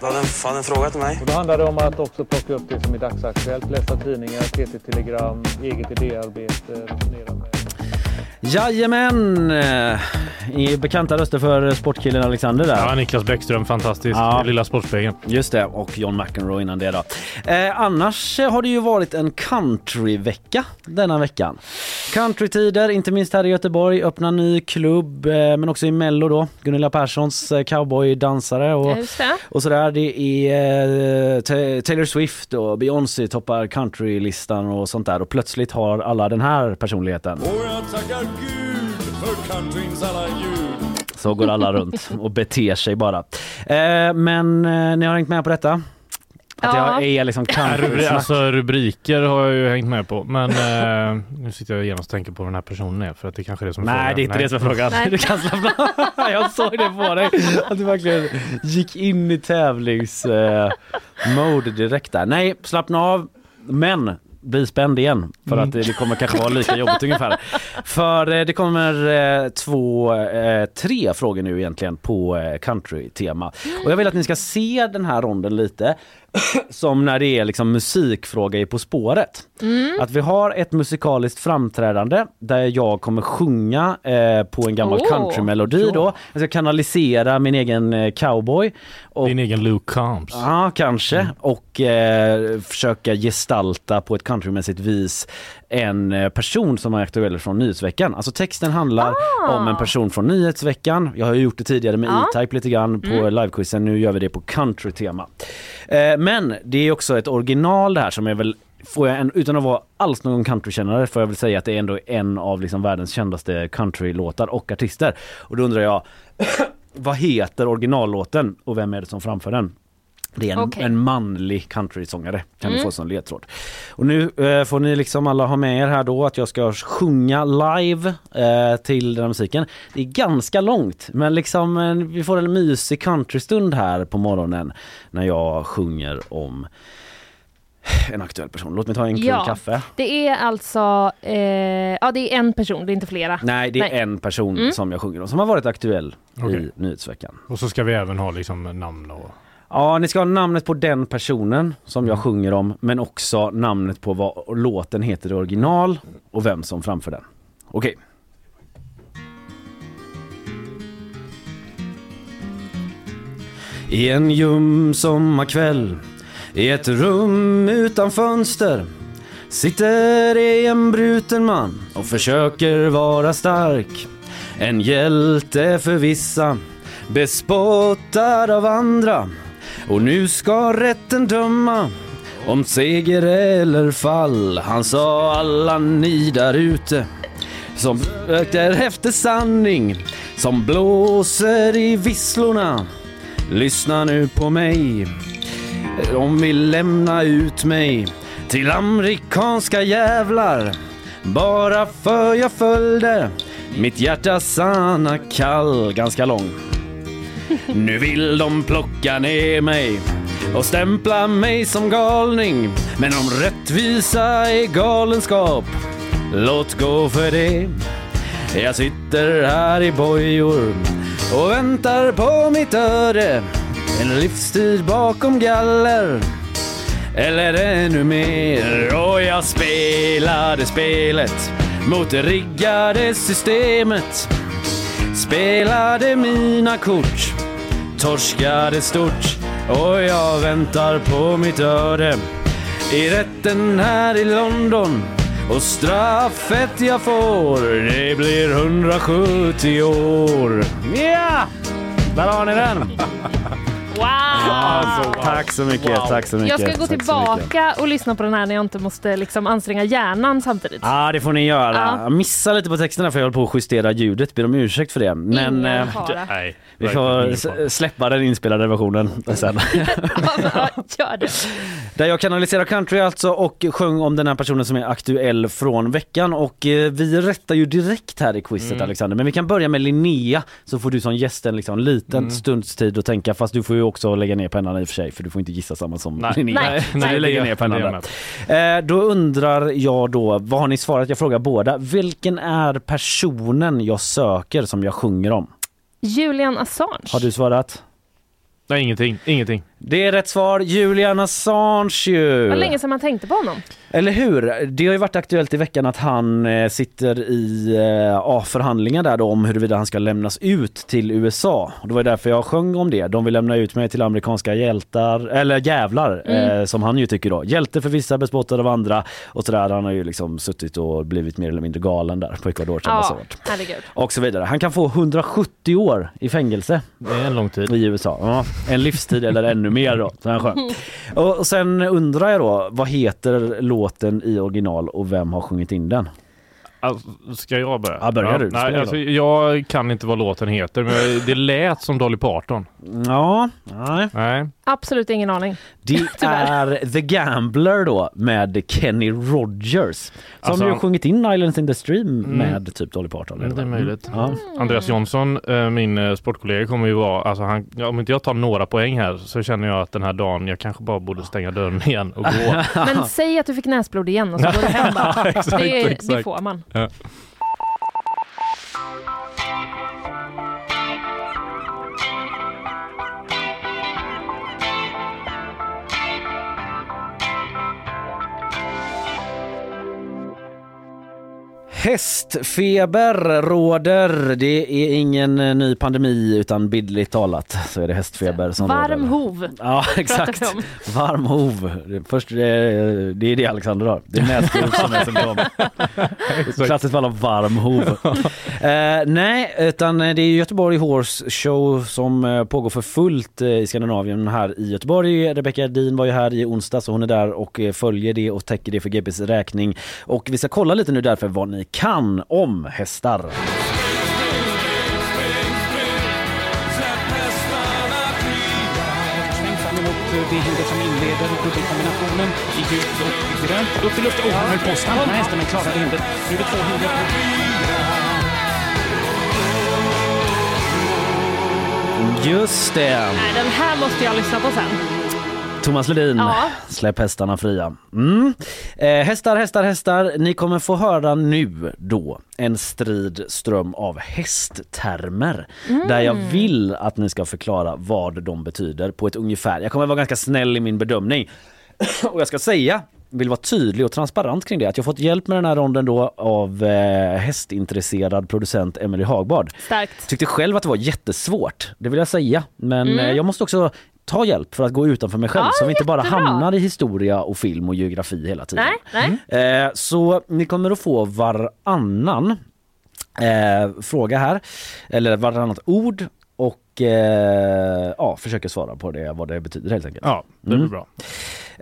Vad my fan en, en fråga till mig? Och då handlar det om att också plocka upp det som är dagsaktuellt, läsa tidningar, TT-telegram, eget idéarbete, resonera med Jajamän! Eh, I bekanta röster för sportkillen Alexander där. Ja, Niklas Bäckström, fantastisk. Ja. Lilla Sportspegeln. Just det, och John McEnroe innan det då. Eh, annars har det ju varit en countryvecka denna veckan. Countrytider, inte minst här i Göteborg, öppna ny klubb, eh, men också i Mello då. Gunilla Perssons eh, cowboydansare och, det. och sådär. Det är eh, Ta- Taylor Swift och Beyoncé toppar countrylistan och sånt där och plötsligt har alla den här personligheten. Och jag tackar Gud för countryns alla ljud. Så går alla runt och beter sig bara. Eh, men eh, ni har hängt med på detta? Att Ja. jag är liksom alltså rubriker har jag ju hängt med på. Men eh, nu sitter jag genast och tänker på vad den här personen är för att det kanske är det som är Nej, frågan. det är inte det som är frågan. Nej. Du kan slappna. Jag såg det på dig. Att du verkligen gick in i tävlings eh, direkt där. Nej, slappna av. Men bli spänd igen för att det, det kommer kanske vara lika jobbigt ungefär. För eh, det kommer eh, två, eh, tre frågor nu egentligen på country-tema. Och jag vill att ni ska se den här ronden lite som när det är liksom musikfråga i På spåret. Att vi har ett musikaliskt framträdande där jag kommer sjunga eh, på en gammal Åh, countrymelodi då. Jag ska kanalisera min egen eh, cowboy. Och, Din egen Luke Combs. Ja, kanske. Och eh, försöka gestalta på ett countrymässigt vis en eh, person som är aktuell från nyhetsveckan. Alltså texten handlar om en person från nyhetsveckan. Jag har ju gjort det tidigare med Ja. E-Type lite grann på livequizen. Nu gör vi det på country-tema. Eh, men det är också ett original det här som är väl Får jag en, utan att vara alls någon countrykännare får jag väl säga att det är ändå en av liksom världens kändaste countrylåtar och artister. Och då undrar jag, vad heter originallåten och vem är det som framför den? Det är en, Okej. en manlig countrysångare kan vi få som ledtråd. Och nu eh, får ni liksom alla ha med er här då att jag ska sjunga live eh, till den här musiken. Det är ganska långt men liksom eh, vi får en mysig countrystund här på morgonen när jag sjunger om en aktuell person. Låt mig ta en kul Ja. kaffe. Det är alltså, eh, ja det är en person, det är inte flera. Nej, det är Nej. en person Mm. som jag sjunger om som har varit aktuell i Okej. nyhetsveckan. Och så ska vi även ha liksom namn och... Ja, ni ska ha namnet på den personen som jag sjunger om men också namnet på vad låten heter i original och vem som framför den. Okej. I en ljum sommarkväll i ett rum utan fönster sitter det en bruten man och försöker vara stark. En hjälte för vissa, bespottad av andra. Och nu ska rätten döma om seger eller fall. Han sa alla ni där ute som söker efter sanning, som blåser i visslorna. Lyssna nu på mig. De vill lämna ut mig till amerikanska jävlar. Bara för jag följde mitt hjärtas sanna kall. Ganska lång. Nu vill de plocka ner mig och stämpla mig som galning. Men om rättvisa är galenskap, låt gå för det. Jag sitter här i bojor och väntar på mitt öde. En livstid bakom galler. Eller ännu mer. Och jag spelade spelet mot det riggade systemet. Spelade mina kort, torskade stort och jag väntar på mitt öde. I rätten här i London Och straffet jag får, det blir 170 år. Ja! Där har ni den! Wow! Tack så mycket, tack så mycket. Jag ska gå tillbaka och lyssna på den här när jag inte måste liksom anstränga hjärnan samtidigt. Ja, det får ni göra. Ja. Jag missade lite på texterna för jag höll på att justera ljudet. Ber om ursäkt för det. Men eh. Nej, vi får släppa den inspelade versionen sen. Ja, Gör det. Där jag kanaliserar country alltså och sjöng om den här personen som är aktuell från veckan och eh, vi rättar ju direkt här i quizet Mm. Alexander. Men vi kan börja med Linnea så får du som gästen liksom en liten Mm. stunds tid att tänka fast du får ju också lägga ner pennan i och för sig för du får inte gissa samma som Nej. Linnea. Nej. Så Nej, du lägger ner pennan där. Eh, då undrar jag då, vad har ni svarat? Jag frågar båda. Vilken är personen jag söker som jag sjunger om? Julian Assange. Har du svarat? Nej, ingenting. Ingenting. Det är rätt svar. Julian Assange ju. Vad länge sedan man tänkte på honom. Eller hur? Det har ju varit aktuellt i veckan att han eh, sitter i eh, ja, förhandlingar där då om huruvida han ska lämnas ut till USA. Och det var därför jag sjöng om det. De vill lämna ut mig till amerikanska hjältar, eller jävlar eh, som han ju tycker då. Hjälte för vissa, bespottad av andra och sådär. Han har ju liksom suttit och blivit mer eller mindre galen där på Ecuadors Ja, ambassad. herregud. Och så vidare. Han kan få 170 år i fängelse Det är en lång tid. i USA. Ja, en livstid eller ännu mer då. Så här och sen undrar jag då, vad heter låten i original och vem har sjungit in den? Alltså, ska jag börja? Ja, börja du. Spelar Nej, alltså, jag kan inte vad låten heter, men det lät som Dolly Parton. Ja, nej. Nej. Absolut ingen aning. Det är The Gambler då med Kenny Rogers. Som Alltså- ju har sjungit in Islands in the Stream med typ Dolly Parton. Mm, det är möjligt. Ja. Andreas Jonsson, eh, min eh, sportkollega, kommer ju vara... Alltså han, ja, om inte jag tar några poäng här så känner jag att den här dagen, jag kanske bara borde stänga dörren igen och gå. Men säg att du fick näsblod igen och så går du hem bara. Exakt, det, det exakt. får man. Ja. Hästfeber råder. Det är ingen eh, ny pandemi utan bildligt talat så är det hästfeber som Varm råder. hov. Ja exakt. Varm hov. Det- Först, det, är- det är det Alexander har. Det är näsblod som är symptom. Klassiskt fall av varm hov. eh, nej, utan det är Göteborg Horse Show som eh, pågår för fullt eh, i Skandinavien här i Göteborg. Rebecca Edin var ju här i onsdag så hon är där och eh, följer det och täcker det för GPs räkning. Och vi ska kolla lite nu därför vad ni kan om hästar. Det hinder som inleder dubbelkombinationen i gult och grönt. Upp i luften. Oh, han höll på att stanna hästen men klarade hindret. Nu är det två hinder på Just det! Nej, den här måste jag lyssna på sen. Thomas Ledin, Ja. släpp hästarna fria. Mm. Eh, hästar, hästar, hästar. Ni kommer få höra nu då en strid ström av hästtermer där jag vill att ni ska förklara vad de betyder på ett ungefär. Jag kommer vara ganska snäll i min bedömning och jag ska säga vill vara tydlig och transparent kring det. Att jag fått hjälp med den här ronden då av eh, hästintresserad producent Emily Hagbard. Starkt. Tyckte själv att det var jättesvårt, det vill jag säga. Men Mm. eh, jag måste också ta hjälp för att gå utanför mig själv Ja, så vi inte bara hamnar i historia och film och geografi hela tiden. Nej, nej. Eh, så ni kommer att få varannan eh, fråga här, eller varannat ord och eh, ja, försöker svara på det, vad det betyder helt enkelt. Ja, det blir Mm. bra.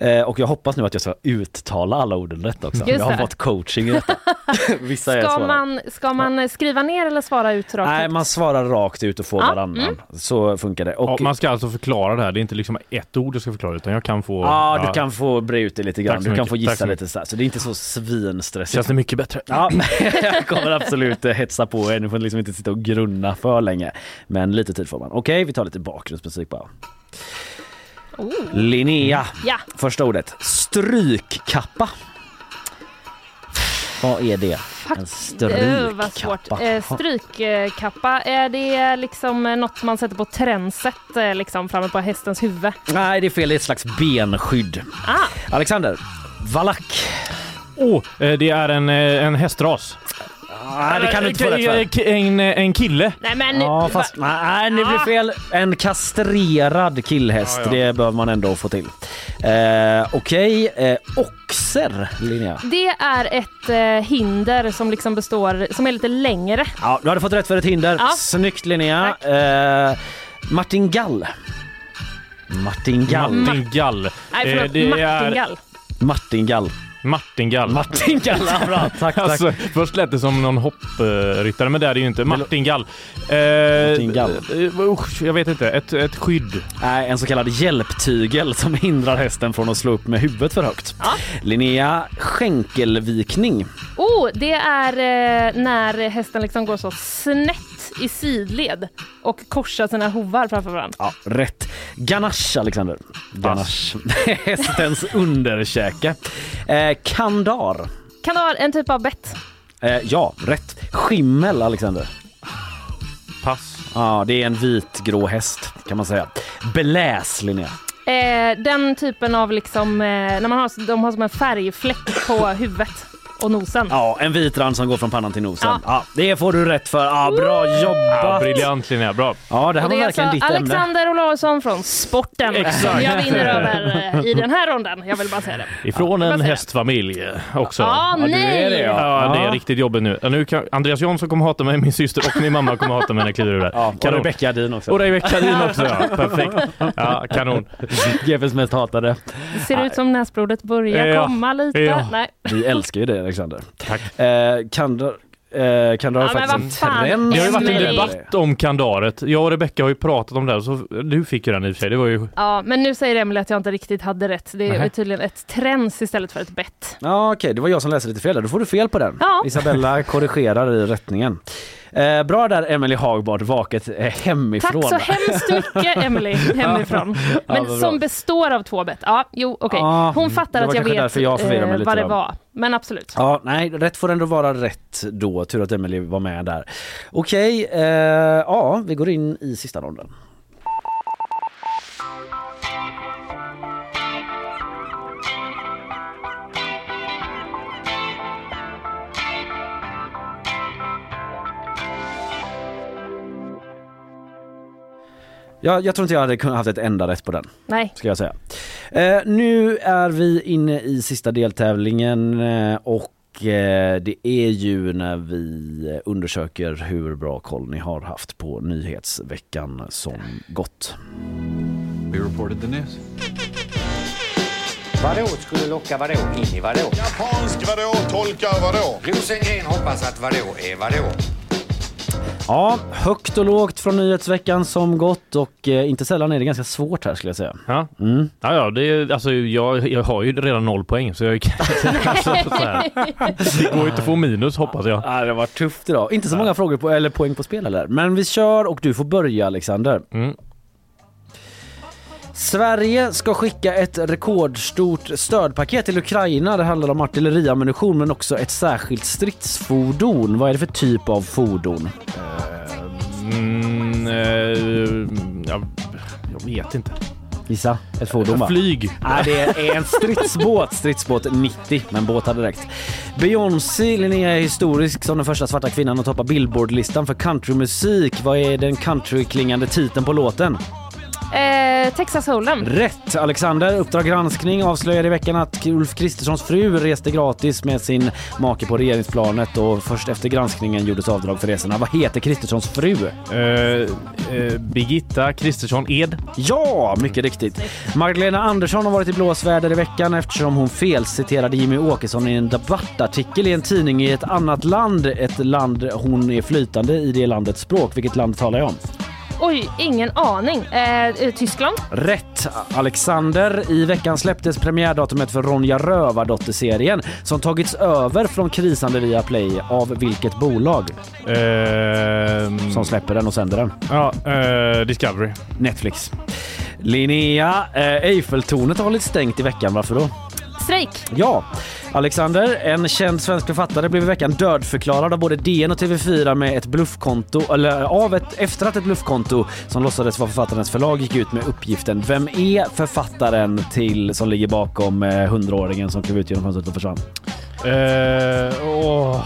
Eh, och jag hoppas nu att jag ska uttala alla orden rätt också. Just jag har det. fått coaching i detta. Vissa är Ska svåra. man, ska man skriva ner eller svara ut rakt Nej, ut? man svarar rakt ut och får Ja, varannan. mm. Så funkar det. Och, Ja, man ska alltså förklara det här. Det är inte liksom ett ord du ska förklara utan jag kan få... Ja, du kan få bre ut det lite grann. Du kan få gissa lite så här. Så det är inte så svinstressigt. Känns det mycket bättre? Ja, jag kommer absolut hetsa på er. Nu får ni liksom inte sitta och grunna för länge. Men lite tid får man. Okej, vi tar lite bakgrundsmusik bara. Oh. Linnea. Ja. Första ordet. Strykkappa. Vad är det? En strykkappa. Eh, strykkappa, är det liksom något man sätter på tränset eh, liksom framme på hästens huvud? Nej, det är fel. Det är ett slags benskydd. Ah, Alexander. Valack. Oh, eh, det är en, eh, en hästras. Nej, det kan du inte få rätt för. Eh, En, eh, en kille. nej men... Ja, fast nej, det blir fel. En kastrerad killhäst, Ja, ja. det behöver man ändå få till. Eh, Okej, eh, ox. noser, Linnea? Det är ett eh, hinder som liksom består, som är lite längre. Ja, du hade fått rätt för ett hinder. Ja. Snyggt Linnea. Eh, Martin Gall. Martin Gall. Martin Gall. Nej, Eh, förlåt, det Martin är- Gall. Martin Gall. Martin Gall. Martin Gall, ja, bra. Tack, tack. Alltså, först lät det som någon hoppryttare, men det är det ju inte. Martin Gall. Eh, Martin Gall. eh, usch, jag vet inte. Ett, ett skydd. Nej, en så kallad hjälptygel som hindrar hästen från att slå upp med huvudet för högt. Linnea, skänkelvikning. Oh, det är eh, när hästen liksom går så snett i sidled och korsar sina hovar framför varandra. Ja, rätt. Ganache, Alexander. Ganache. Hästens underkäke. Eh, kandar. Kan det vara en typ av bett? Eh, ja, rätt. Skimmel, Alexander. Pass. Ja, det är en vitgrå häst kan man säga. Beläs, Linnea. Eh, den typen av liksom, eh, när man har, de har som en färgfläck på huvudet och nosen. Ja, en vit rand som går från pannan till nosen. Ja. Ja. det får du rätt för. Ja, bra Ja, jobbat! briljant Linnea, bra. Ja, det här Och det var är verkligen alltså ditt ämne. Alexander Olausson från Sporten Exakt. som jag vinner över eh, i den här ronden. Jag vill bara säga det. Ifrån Ja, en hästfamilj också. Ja, nej! är det, ja. Ja, det är Ja. riktigt jobbigt nu. Ja, nu kan, Andreas Jansson kommer hata mig, min syster och min mamma kommer hata mig när jag kliver ur där. Ja, och. Rebecka Din också. Och Rebecka Din också, ja. Perfekt. Ja, kanon. GPs mest hatade. Det ser ut som näsblodet börjar Ja. komma lite. Ja. Nej. Vi älskar ju det, Alexander. Tack. Eh, kandar, eh, kandar har Ja, faktiskt en trend. Det har ju varit en debatt om kandaret. Jag och Rebecka har ju pratat om det här, så du fick ju den i och för sig. Det var ju... Ja, men nu säger Emelie att jag inte riktigt hade rätt. Det är Nähä. tydligen ett träns istället för ett bett. Ja, okej, det var jag som läste lite fel där. Då får du fel på den. Ja. Isabella korrigerar i rättningen. Eh, bra där Emelie Hagbard, vaket eh, hemifrån. Tack så hemskt mycket Emelie hemifrån. Men som består av två bett. Ja, jo okej. Ja, Hon fattar det var att jag vet jag eh, vad det då. var. Men absolut. Ja, nej, rätt får ändå vara rätt då. Tur att Emelie var med där. Okej, eh, ja, vi går in i sista ronden. Ja, jag tror inte jag hade kunnat haft ett enda rätt på den. Nej. ska jag säga. Eh, nu är vi inne i sista deltävlingen eh, och eh, det är ju när vi eh, undersöker hur bra koll ni har haft på nyhetsveckan som gått. We reported the news. Vadå skulle locka vadå in i vadå? Japansk vadå tolkar vadå? Rosengren hoppas att vadå är vadå? Ja, högt och lågt från nyhetsveckan som gått och eh, inte sällan är det ganska svårt här skulle jag säga. Ja, Mm. ja, ja det är, alltså, jag, jag har ju redan noll poäng så jag alltså, så här. Det går ju inte att få minus hoppas jag. Ja, det var tufft idag. Inte så många frågor på, eller poäng på spel heller. Men vi kör och du får börja Alexander. Mm. Sverige ska skicka ett rekordstort stödpaket till Ukraina. Det handlar om artilleriammunition men också ett särskilt stridsfordon. Vad är det för typ av fordon? Mm, eh, jag, jag vet inte. Gissa, ett fordon va? Flyg. Nej, det är en stridsbåt. Stridsbåt 90, men båt hade räckt. Beyoncé, Linnea är historisk som den första svarta kvinnan att toppa Billboard-listan för countrymusik. Vad är den countryklingande titeln på låten? Eh, Texas Hold'em. Rätt! Alexander, Uppdrag granskning avslöjade i veckan att Ulf Kristerssons fru reste gratis med sin make på regeringsplanet och först efter granskningen gjordes avdrag för resorna. Vad heter Kristerssons fru? Eh, eh, Birgitta Kristersson Ed. Ja, mycket riktigt. Magdalena Andersson har varit i blåsväder i veckan eftersom hon felciterade Jimmy Åkesson i en debattartikel i en tidning i ett annat land. Ett land hon är flytande i det landets språk. Vilket land talar jag om? Oj, ingen aning. Eh, eh, Tyskland? Rätt! Alexander, i veckan släpptes premiärdatumet för Ronja Rövardotter-serien som tagits över från krisande Viaplay av vilket bolag? Ehm, Som släpper den och sänder den. Ja, eh, Discovery. Netflix. Linnea, eh, Eiffeltornet har hållit stängt i veckan. Varför då? Strejk? Ja, Alexander, en känd svensk författare blev i veckan dödförklarad av både DN och TV4 med ett bluffkonto, eller av ett, efter att ett bluffkonto som låtsades vara författarens förlag gick ut med uppgiften. Vem är författaren till som ligger bakom eh, 100-åringen som klev ut genom fönstret och försvann? Eh, åh,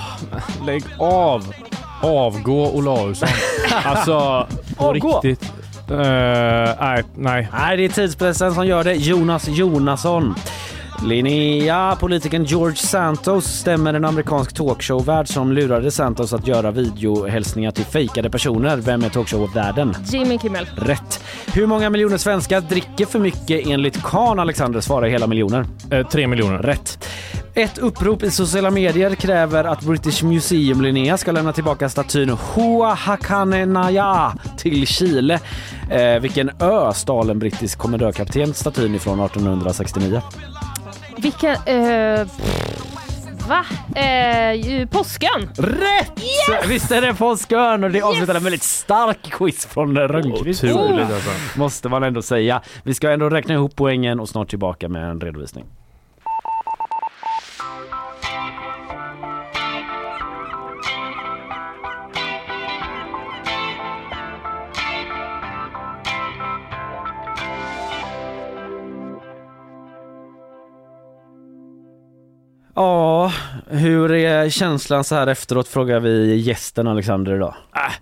lägg av. Avgå Olausson. alltså, på Avgå? riktigt. Eh, nej, nej. Nej, det är tidspressen som gör det. Jonas Jonasson. Linnea, politikern George Santos stämmer en amerikansk talkshow-värd som lurade Santos att göra videohälsningar till fejkade personer. Vem är talkshow-värden? Jimmy Kimmel. Rätt. Hur många miljoner svenskar dricker för mycket enligt Kan Alexander? Svara hela miljoner. Eh, tre miljoner. Rätt. Ett upprop i sociala medier kräver att British Museum Linnea ska lämna tillbaka statyn Hoa Hakanenaya till Chile. Eh, vilken ö stal en brittisk kommendörkapten statyn ifrån 1869? Vilken... Eh, va? Eh, påsken? Rätt! Yes! Visst är det Påskön och det avslutar en väldigt stark quiz från Rönnqvist. Otroligt alltså. Måste man ändå säga. Vi ska ändå räkna ihop poängen och snart tillbaka med en redovisning. Ja, hur är känslan så här efteråt frågar vi gästen Alexander idag.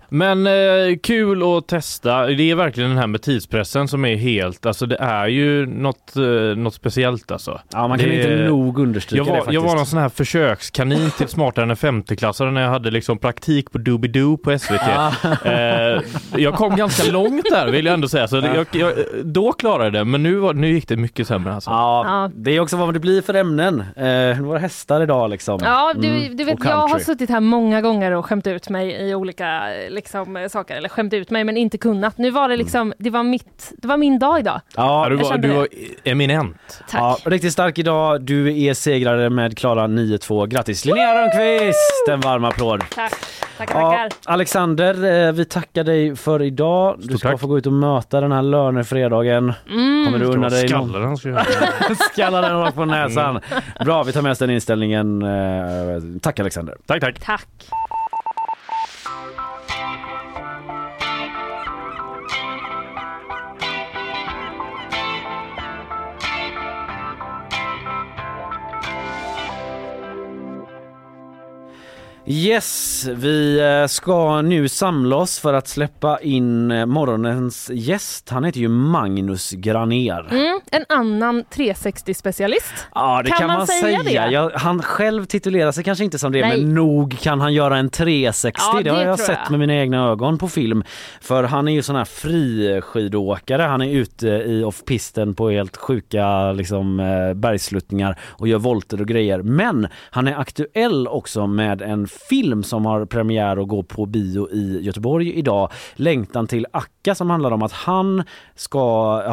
Men eh, kul att testa. Det är verkligen den här med tidspressen som är helt, alltså det är ju något, eh, något speciellt alltså. Ja, man kan det, inte nog understryka jag var, det faktiskt. Jag var någon sån här försökskanin till smartare än en femteklassare när jag hade liksom praktik på Doobidoo på SVT. eh, jag kom ganska långt där vill jag ändå säga, så jag, jag, då klarade jag det, men nu, var, nu gick det mycket sämre alltså. Ja, det är också vad det blir för ämnen. Eh, våra hästar idag liksom. Ja, du, Mm, du vet, jag har suttit här många gånger och skämt ut mig i olika liksom, eh, saker. Eller skämt ut mig men inte kunnat. Nu var det liksom, det var, mitt, det var min dag idag. Ja, du Jag var, du var eminent. Ja, riktigt stark idag. Du är segrare med Klara 9-2. Grattis Linnea Rönnqvist! En varm applåd. Tack, tackar, Ja, tackar. Alexander, eh, vi tackar dig för idag. Du ska få gå ut och möta den här lönefredagen. Mm. Kommer du unna dig någon- Skallar han ska göra. Skalla den rakt på näsan. Bra, vi tar med oss den inställningen. Eh, Tack Alexander. Tack, tack. Tack. Yes, vi eh, ska nu samla oss för att släppa in eh, morgonens gäst. Han heter ju Magnus Graner. Mm, en annan 360-specialist. Ja, det kan, man, säga. det? Ja, han själv titulerar sig kanske inte som det, Nej. men nog kan han göra en 360. Ja, det, har det jag tror sett jag. med mina egna ögon på film. För han är ju sån här friskidåkare. Han är ute i off-pisten på helt sjuka liksom, eh, bergsluttningar och gör volter och grejer. Men han är aktuell också med en film som har premiär och går på bio i Göteborg idag. Längtan till Akka som handlar om att han ska,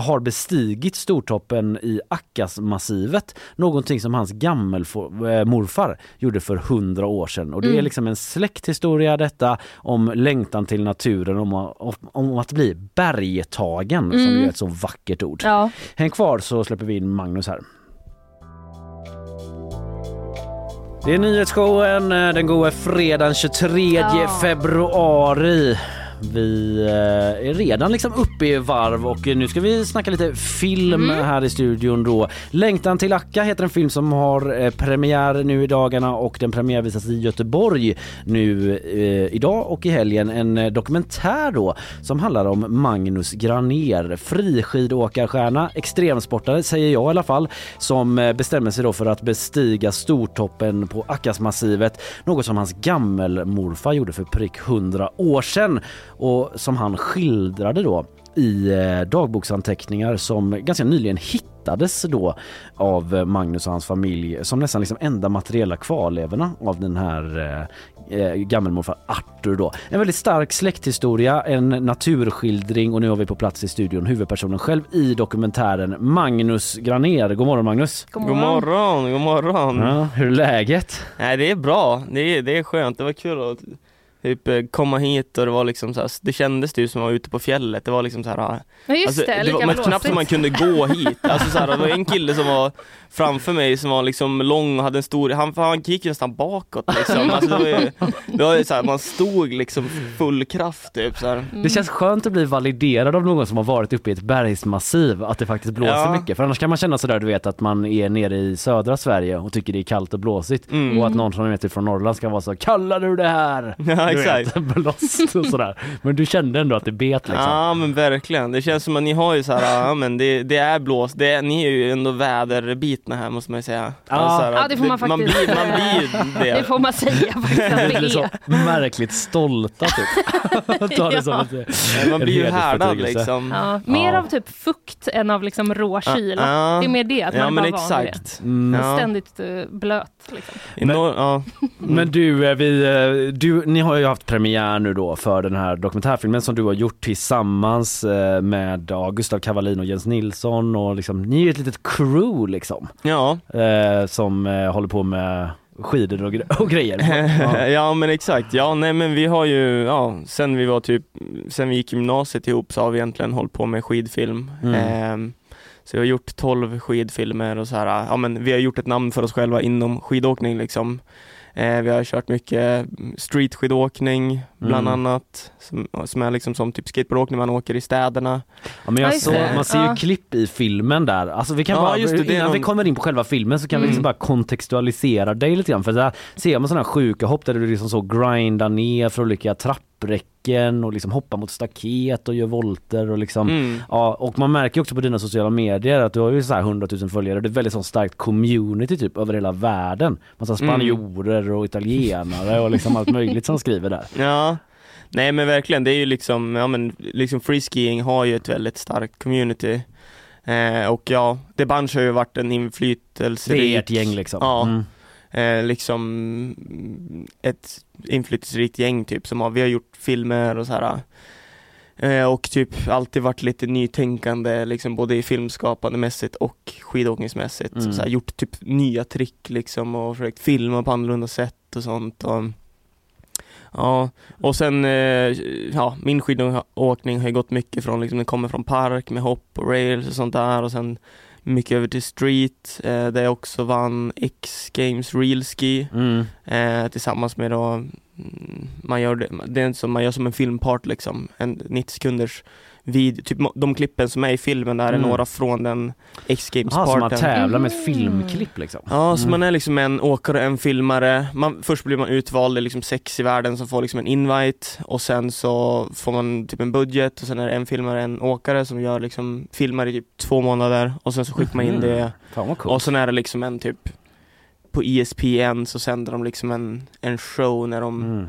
har bestigit Stortoppen i Akkasmassivet. Någonting som hans gammelmorfar gjorde för hundra år sedan. Och det är Mm. liksom en släkthistoria detta om längtan till naturen, om, om, om att bli bergtagen som Mm. ju är ett så vackert ord. Ja. Häng kvar så släpper vi in Magnus här. Det är nyhetsshowen, eh, den går fredagen 23 Ja. februari. Vi eh, är redan liksom uppe i varv och nu ska vi snacka lite film här i studion då. Längtan till Akka heter en film som har eh, premiär nu i dagarna och den premiärvisas i Göteborg nu eh, idag och i helgen. En eh, dokumentär då som handlar om Magnus Graner, friskidåkarstjärna, extremsportare säger jag i alla fall, som bestämmer sig då för att bestiga Stortoppen på Akkasmassivet, något som hans gammelmorfar gjorde för prick 100 år sedan och som han skildrade då i eh, dagboksanteckningar som ganska nyligen hittades då av eh, Magnus och hans familj som nästan liksom enda materiella kvarlevorna av den här eh, eh, gammelmorfar Arthur då. En väldigt stark släkthistoria, en naturskildring och nu har vi på plats i studion huvudpersonen själv i dokumentären Magnus Graner. God morgon Magnus! God God morgon, god morgon. Ja, hur är läget? Nej det är bra, det är, det är skönt, det var kul att typ eh, komma hit och det var liksom så här, det kändes det ju som att vara ute på fjället, det var liksom så här Ja just alltså, det, det var men knappt som man kunde gå hit, alltså så här, det var en kille som var framför mig som var liksom lång och hade en stor, han, han gick ju nästan bakåt liksom, alltså, det var ju, det var ju så här, man stod liksom full kraft typ så. Det känns skönt att bli validerad av någon som har varit uppe i ett bergsmassiv att det faktiskt blåser Ja. mycket. För annars kan man känna sådär du vet att man är nere i södra Sverige och tycker det är kallt och blåsigt Mm. och att någon som är typ från Norrland ska vara så kallar du det här? Ja exakt. vet, blåst och sådär. Men du kände ändå att det bet liksom. Ja men verkligen, det känns som att ni har ju så här, ja men det, det är blåst, det är, ni är ju ändå väderbitna här måste man ju säga. Ja. så här, Ja, det får man man faktiskt. blir, man blir ju det. Det får man säga faktiskt att det blir så är. märkligt stolta typ. Ta det som Ja. ett, Man blir ju härdad liksom. Ja, mer Ja. av typ fukt än av liksom rå kyla. Ja. Det är mer det, att man Ja är men bara van vid det. exakt. Mm. Ja. Ständigt eh, blöt. Liksom. Ja. Men du, eh, vi, eh, du, ni har ju haft premiär nu då för den här dokumentärfilmen som du har gjort tillsammans eh, med Gustav Cavallin och Jens Nilsson och liksom, ni är ju ett litet crew liksom. Ja. Eh, som eh, håller på med skidor och, gre- och grejer. Ja. ja men exakt, ja nej men vi har ju, ja sen vi var typ, sen vi gick gymnasiet ihop så har vi egentligen hållit på med skidfilm. Mm. Ehm, så vi har gjort 12 skidfilmer och så här, ja men vi har gjort ett namn för oss själva inom skidåkning liksom. Eh, vi har kört mycket streetskidåkning bland Mm. annat, som, som är liksom som typ skateboardåkning man åker i städerna. Ja, men Ja, jag så, man ser ju Ja. klipp i filmen där. Alltså vi kan Ja, bara, just det, det innan vi någon- kommer in på själva filmen så kan vi Mm. liksom bara kontextualisera dig lite grann. För där ser man sådana sjuka hopp där du liksom så grindar ner för olika trappräcken och liksom hoppar mot staket och gör volter och liksom Mm. Ja, och man märker också på dina sociala medier att du har ju så här 100 000 följare. Det är väldigt sånt starkt community typ över hela världen. Massa Mm. spanjorer och italienare och liksom allt möjligt som skriver där. Ja, nej men verkligen, det är ju liksom, ja men liksom freeskiing har ju ett väldigt starkt community. Eh, och ja, The Bunch har ju varit en Det inflytelserik är ett gäng liksom. Ja. Mm. Eh, liksom ett inflytelserikt gäng typ som har, vi har gjort filmer och så här. Eh, och typ alltid varit lite nytänkande liksom både i filmskapandemässigt och skidåkningsmässigt. Mm. Så här, gjort typ nya trick liksom och försökt filma på annorlunda sätt och sånt. Och, ja, och sen eh, ja, min skidåkning har ju gått mycket från liksom, den kommer från park med hopp och rails och sånt där och sen mycket över till street eh, där jag också vann X Games Real Ski Mm. eh, tillsammans med då mm, man gör det, det är som man gör som en filmpart liksom, en 90 sekunders vid, typ de klippen som är i filmen där Mm. är några från den X Games Jaha, så man tävlar med ett filmklipp liksom? Ja, så Mm. man är liksom en åkare och en filmare. Man, först blir man utvald, det är liksom sex i världen som får liksom en invite och sen så får man typ en budget och sen är det en filmare, en åkare som gör liksom filmar i typ två månader och sen så skickar man in Mhm. det Fan vad coolt. och sen är det liksom en typ på ESPN så sänder de liksom en, en show när de Mm.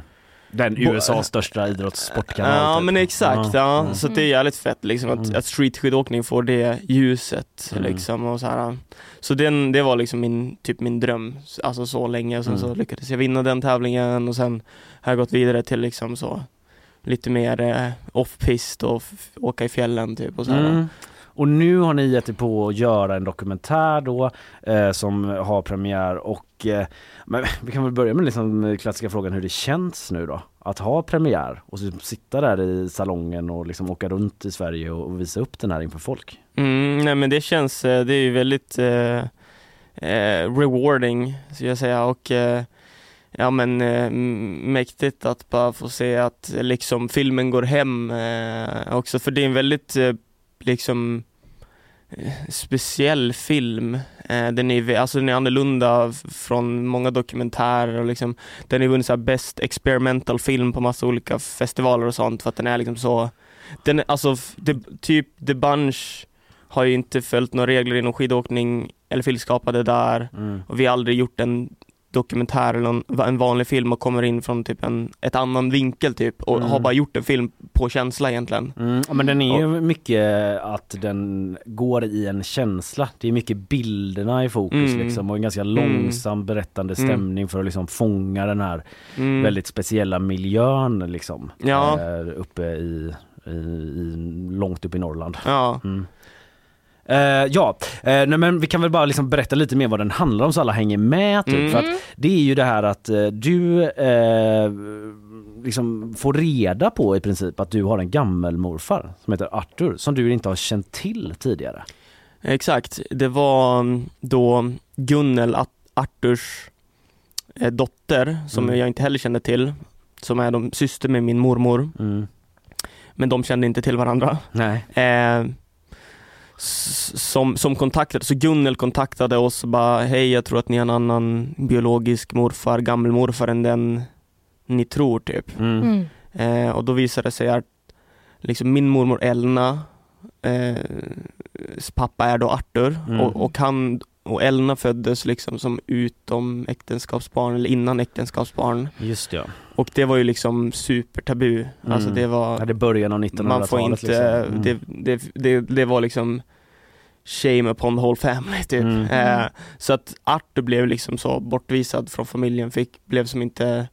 Den USAs största idrottssportkanal. Ja typ. men exakt, ja. Mm. så det är jävligt fett liksom att, Mm. att streetskidåkning får det ljuset Mm. liksom och så här. Så den, det var liksom min, typ min dröm, alltså så länge sen Mm. så lyckades jag vinna den tävlingen och sen har jag gått vidare till liksom så lite mer eh, off-pist och åka i fjällen typ och så här. Mm. Och nu har ni gett er på att göra en dokumentär då eh, som har premiär och och eh, men vi kan väl börja med liksom den klassiska frågan hur det känns nu då? Att ha premiär och liksom sitta där i salongen och liksom åka runt i Sverige och, visa upp den här inför folk. Mm, nej men det känns, eh, det är ju väldigt eh, eh, rewarding skulle jag säga. Och eh, ja men eh, mäktigt att bara få se att liksom filmen går hem eh, också. För det är en väldigt eh, liksom eh, speciell film. Eh, den, är, alltså den är annorlunda från många dokumentärer och liksom den är vunnit så best experimental film på massa olika festivaler och sånt för att den är liksom så den är, alltså det, typ The Bunch har ju inte följt några regler inom skidåkning eller filmskapade där Mm. och vi har aldrig gjort en dokumentär eller en vanlig film och kommer in från typ en ett annan vinkel typ och Mm. har bara gjort en film på känsla egentligen. Mm, ja, men den är ju mycket att den går i en känsla. Det är mycket bilderna i fokus Mm. liksom och en ganska Mm. långsam berättande Mm. stämning för att liksom fånga den här Mm. väldigt speciella miljön liksom. Ja. Eh, uppe i, i, i, långt upp i Norrland. Ja. Mm. Eh, ja, eh, nej, men vi kan väl bara liksom berätta lite mer vad den handlar om så alla hänger med. Typ, Mm. för att det är ju det här att eh, du eh, liksom får reda på i princip att du har en gammelmorfar som heter Arthur som du inte har känt till tidigare. Exakt, det var mm, då Gunnel, At- Arturs eh, dotter, som Mm. jag inte heller kände till, som är de, syster med min mormor. Mm. Men de kände inte till varandra. Nej. Som, som kontaktade, så Gunnel kontaktade oss och bara hej jag tror att ni har en annan biologisk morfar, gammelmorfar än den ni tror typ. Mm. Eh, och då visade det sig att liksom min mormor Elna eh, pappa är då Arthur Mm. och, och han och Elna föddes liksom som utom äktenskapsbarn eller innan äktenskapsbarn. Just ja. Och det var ju liksom supertabu. Alltså Mm. det var Ja, det början av 1900-talet. Man får inte, liksom. Mm. det, det, det, det var liksom shame upon the whole family typ. Mm. Eh, så att Arthur blev liksom så bortvisad från familjen, fick, blev som inte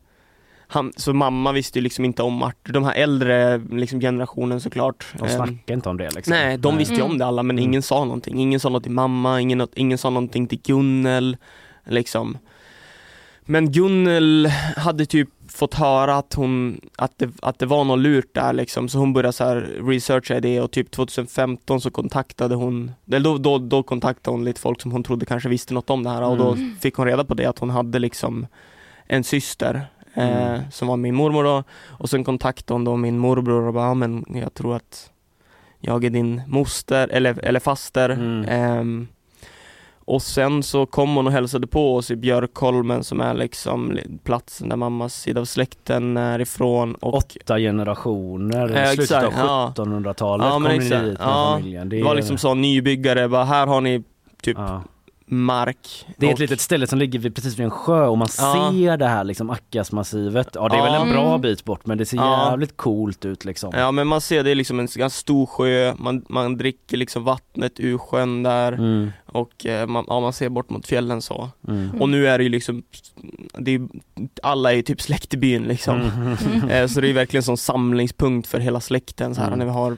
han, så mamma visste ju liksom inte om Arthur, de här äldre liksom generationen såklart. De eh, snackar inte om det liksom. Nej, de visste ju Mm. om det alla men ingen sa någonting. Ingen sa något till mamma, ingen, ingen sa någonting till Gunnel. Liksom. Men Gunnel hade typ fått höra att hon, att det, att det var något lurt där liksom, så hon började så här researcha det och typ 2015 så kontaktade hon, eller då, då, då kontaktade hon lite folk som hon trodde kanske visste något om det här och då Mm. fick hon reda på det att hon hade liksom en syster eh, Mm. som var min mormor då och sen kontaktade hon då min morbror och bara, ja men jag tror att jag är din moster eller, eller faster. Mm. Ehm, och sen så kom hon och hälsade på oss i Björkholmen som är liksom li- platsen där mammas sida av släkten är ifrån. Och, Åtta generationer, i slutet av exakt, ja. 1700-talet Ja, kom ni dit med Ja, familjen. det var liksom så nybyggare, bara här har ni typ Ja. Mark. Det är ett Och- litet ställe som ligger vid, precis vid en sjö och man Ja. ser det här liksom Akkasmassivet. Ja det är Ja. väl en bra Mm. bit bort men det ser Ja. jävligt coolt ut liksom. Ja men man ser det är liksom en ganska stor sjö, man, man dricker liksom vattnet ur sjön där Mm, och eh, man, ja, man ser bort mot fjällen så. mm. Och nu är det ju liksom, det är, alla är ju typ släkt i byn liksom. Mm. Eh, Så det är verkligen som samlingspunkt för hela släkten så här Mm. när vi har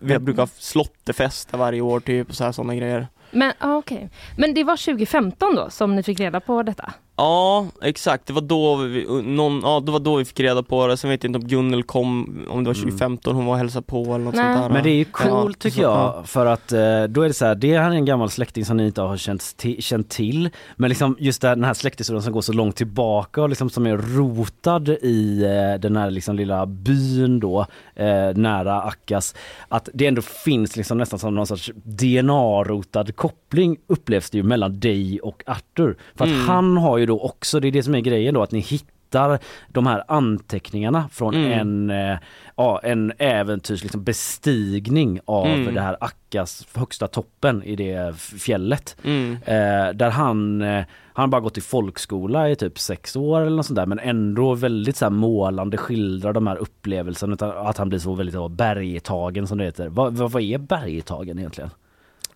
Vi brukar ha slottefester varje år typ och så här sådana grejer. Men, ah, okej. Men det var 2015 då som ni fick reda på detta? Ja, exakt. Det var då vi, någon, ja, det var då vi fick reda på det. Sen vet jag inte om Gunnel kom, om det var 2015 hon var och hälsade på eller något Nej. sånt där. Men det är ju coolt Ja, tycker så- jag ja. för att eh, då är det så här, det här är en gammal släkting som ni inte har känt, känt till. Men liksom just den här släkthistorien som går så långt tillbaka och liksom som är rotad i eh, den här liksom lilla byn då eh, nära Akkas. Att det ändå finns liksom nästan som någon sorts DNA-rotad koppling upplevs det ju mellan dig och Arthur. För att Mm. han har ju då också, det är det som är grejen då, att ni hittar de här anteckningarna från Mm. en, eh, ja, en äventyrs liksom bestigning av Mm. det här Akkas högsta toppen i det fjället. Mm. Eh, där han, eh, han har bara gått i folkskola i typ sex år eller något sånt där men ändå väldigt så målande skildrar de här upplevelserna att han blir så väldigt så, bergtagen som det heter. Vad, vad, vad är bergtagen egentligen?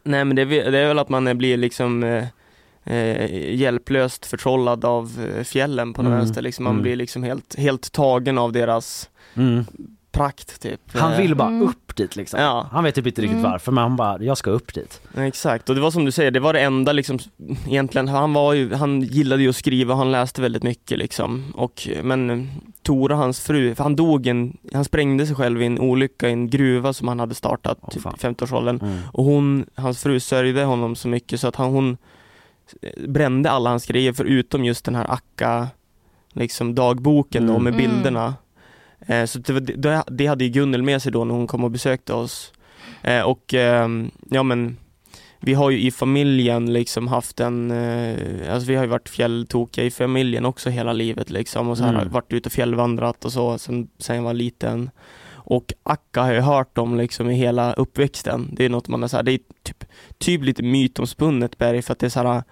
Nej men det är, väl- det är väl att man blir liksom eh, eh, hjälplöst förtrollad av eh, fjällen på något Mm. vänster. Liksom man Mm. blir liksom helt, helt tagen av deras prakt typ. Han vill bara Mm. upp dit liksom. Ja. Han vet typ inte riktigt Mm. varför men han bara, jag ska upp dit. Exakt, och det var som du säger, det var det enda liksom egentligen, han var ju, han gillade ju att skriva, han läste väldigt mycket liksom. Och, men eh, Tora, hans fru, för han dog en, han sprängde sig själv i en olycka i en gruva som han hade startat Åh, typ i 50-årsåldern. Mm. Och hon, hans fru sörjde honom så mycket så att han, hon brände alla hans grejer förutom just den här Akka liksom dagboken då Mm. med Mm. bilderna. Eh, så det, det hade ju Gunnel med sig då när hon kom och besökte oss. Eh, och ehm, ja men vi har ju i familjen liksom haft en, eh, alltså vi har ju varit fjälltokiga i familjen också hela livet liksom och så här, Mm. varit ute och fjällvandrat och så sen, sen jag var liten. Och Akka har jag hört om liksom i hela uppväxten. Det är något man har så här, det är typ, typ lite mytomspunnet berg för att det är så här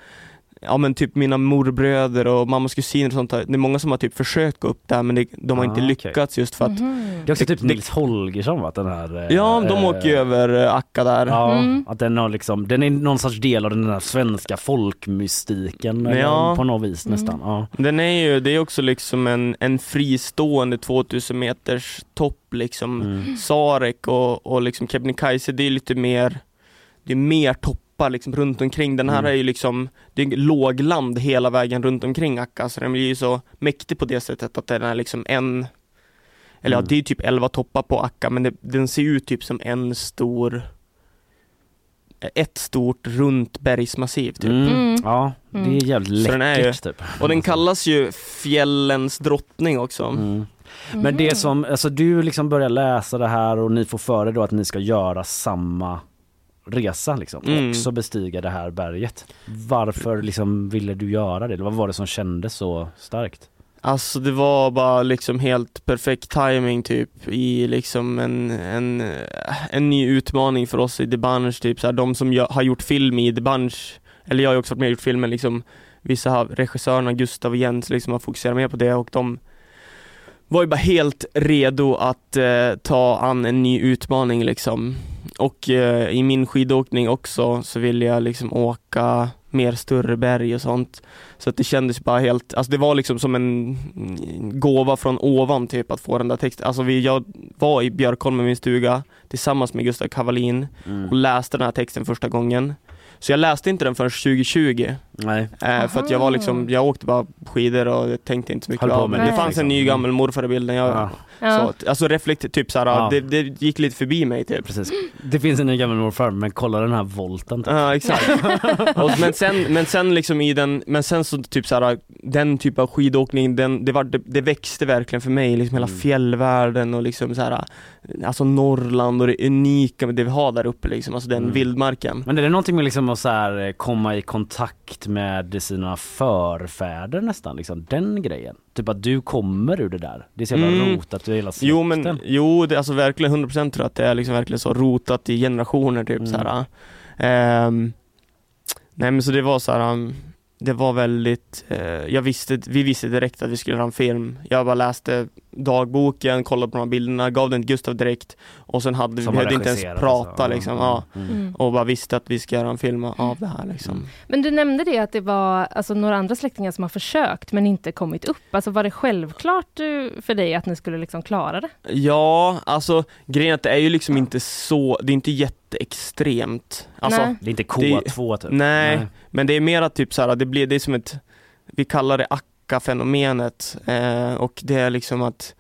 Ja men typ mina morbröder och mammas kusiner och sånt där. Det är många som har typ försökt gå upp där men det, de har Ah, inte lyckats just för att Mhm. Det är också typ det- Nils Holgersson va? Den här... eh, Ja, de eh, åker ju över eh, Akka där. Ja, Mm. att den har liksom, den är någon sorts del av den där svenska folkmystiken Ja. på något vis Mm. nästan. Ja. Den är ju, det är också liksom en, en fristående 2000 meters topp liksom. Mm. Sarek och, och liksom Kebnekaise, det är lite mer, det är mer toppar liksom runt omkring. Den här Mm. är ju liksom, det är lågland hela vägen runt omkring Akka, så den blir ju så mäktig på det sättet att den är liksom en, eller Mm. ja, det är typ 11 toppar på Akka, men det, den ser ut typ som en stor, ett stort runt bergsmassiv typ. Mm. Mm. Ja, det är jävligt den är ju- läckert typ. Och den kallas ju fjällens drottning också. Mm. Men det som, alltså du liksom börjar läsa det här och ni får för er då att ni ska göra samma resa liksom, Mm. också bestiga det här berget. Varför liksom ville du göra det? Eller vad var det som kändes så starkt? Alltså det var bara liksom helt perfekt timing typ i liksom en, en, en ny utmaning för oss i The Bunch typ så här, de som gö- har gjort film i The Bunch, eller jag har också varit med och gjort filmen liksom Vissa av regissörerna, Gustav och Jens liksom har fokuserat mer på det och de var ju bara helt redo att eh, ta an en ny utmaning liksom. Och eh, i min skidåkning också så ville jag liksom åka mer större berg och sånt. Så att det kändes bara helt, alltså det var liksom som en gåva från ovan typ att få den där texten. Alltså vi, jag var i Björkholm i min stuga tillsammans med Gustav Kavalin Mm. och läste den här texten första gången. Så jag läste inte den förrän 2020. Nej. Eh, för att jag var liksom, jag åkte bara skidor och jag tänkte inte så mycket av det det, fanns liksom. en ny Mm. gammal morfar i bilden. Jag, Ja. Ja. Så, alltså reflekt, typ såhär, Ja. det, det gick lite förbi mig typ. Precis. Det finns en ny gammal morfar men kolla den här volten. typ. Ja exakt. och, men, sen, men sen liksom i den, men sen så typ såhär, den typ av skidåkning, den, det, var, det, det växte verkligen för mig, liksom hela Mm. fjällvärlden och liksom såhär, alltså Norrland och det unika med det vi har där uppe liksom, alltså den Mm. vildmarken. Men är det någonting med liksom att så här, eh, komma i kontakt med sina förfäder nästan, liksom den grejen? Typ att du kommer ur det där. Det är så jävla Mm. rotat i hela släkten. Jo men, jo det är alltså verkligen 100% tror jag att det är liksom verkligen så rotat i generationer typ Mm. såhär. Ehm, nej men så det var så här. um, det var väldigt, eh, jag visste, vi visste direkt att vi skulle göra en film. Jag bara läste dagboken, kollade på de här bilderna, gav den till Gustav direkt och sen hade vi, hade inte ens prata alltså. liksom, Mm, ja. mm. Mm. Och bara visste att vi ska göra en film av det här liksom. Men du nämnde det att det var alltså, några andra släktingar som har försökt men inte kommit upp. Alltså var det självklart du, för dig att ni skulle liksom klara det? Ja, alltså grejen är att det är ju liksom inte så, det är inte jätteextremt. Alltså, Nej. Det är inte K2 typ. Nej, Nej. Men det är mera typ så här, det blir, det är som ett, vi kallar det akka-fenomenet eh, och det är liksom att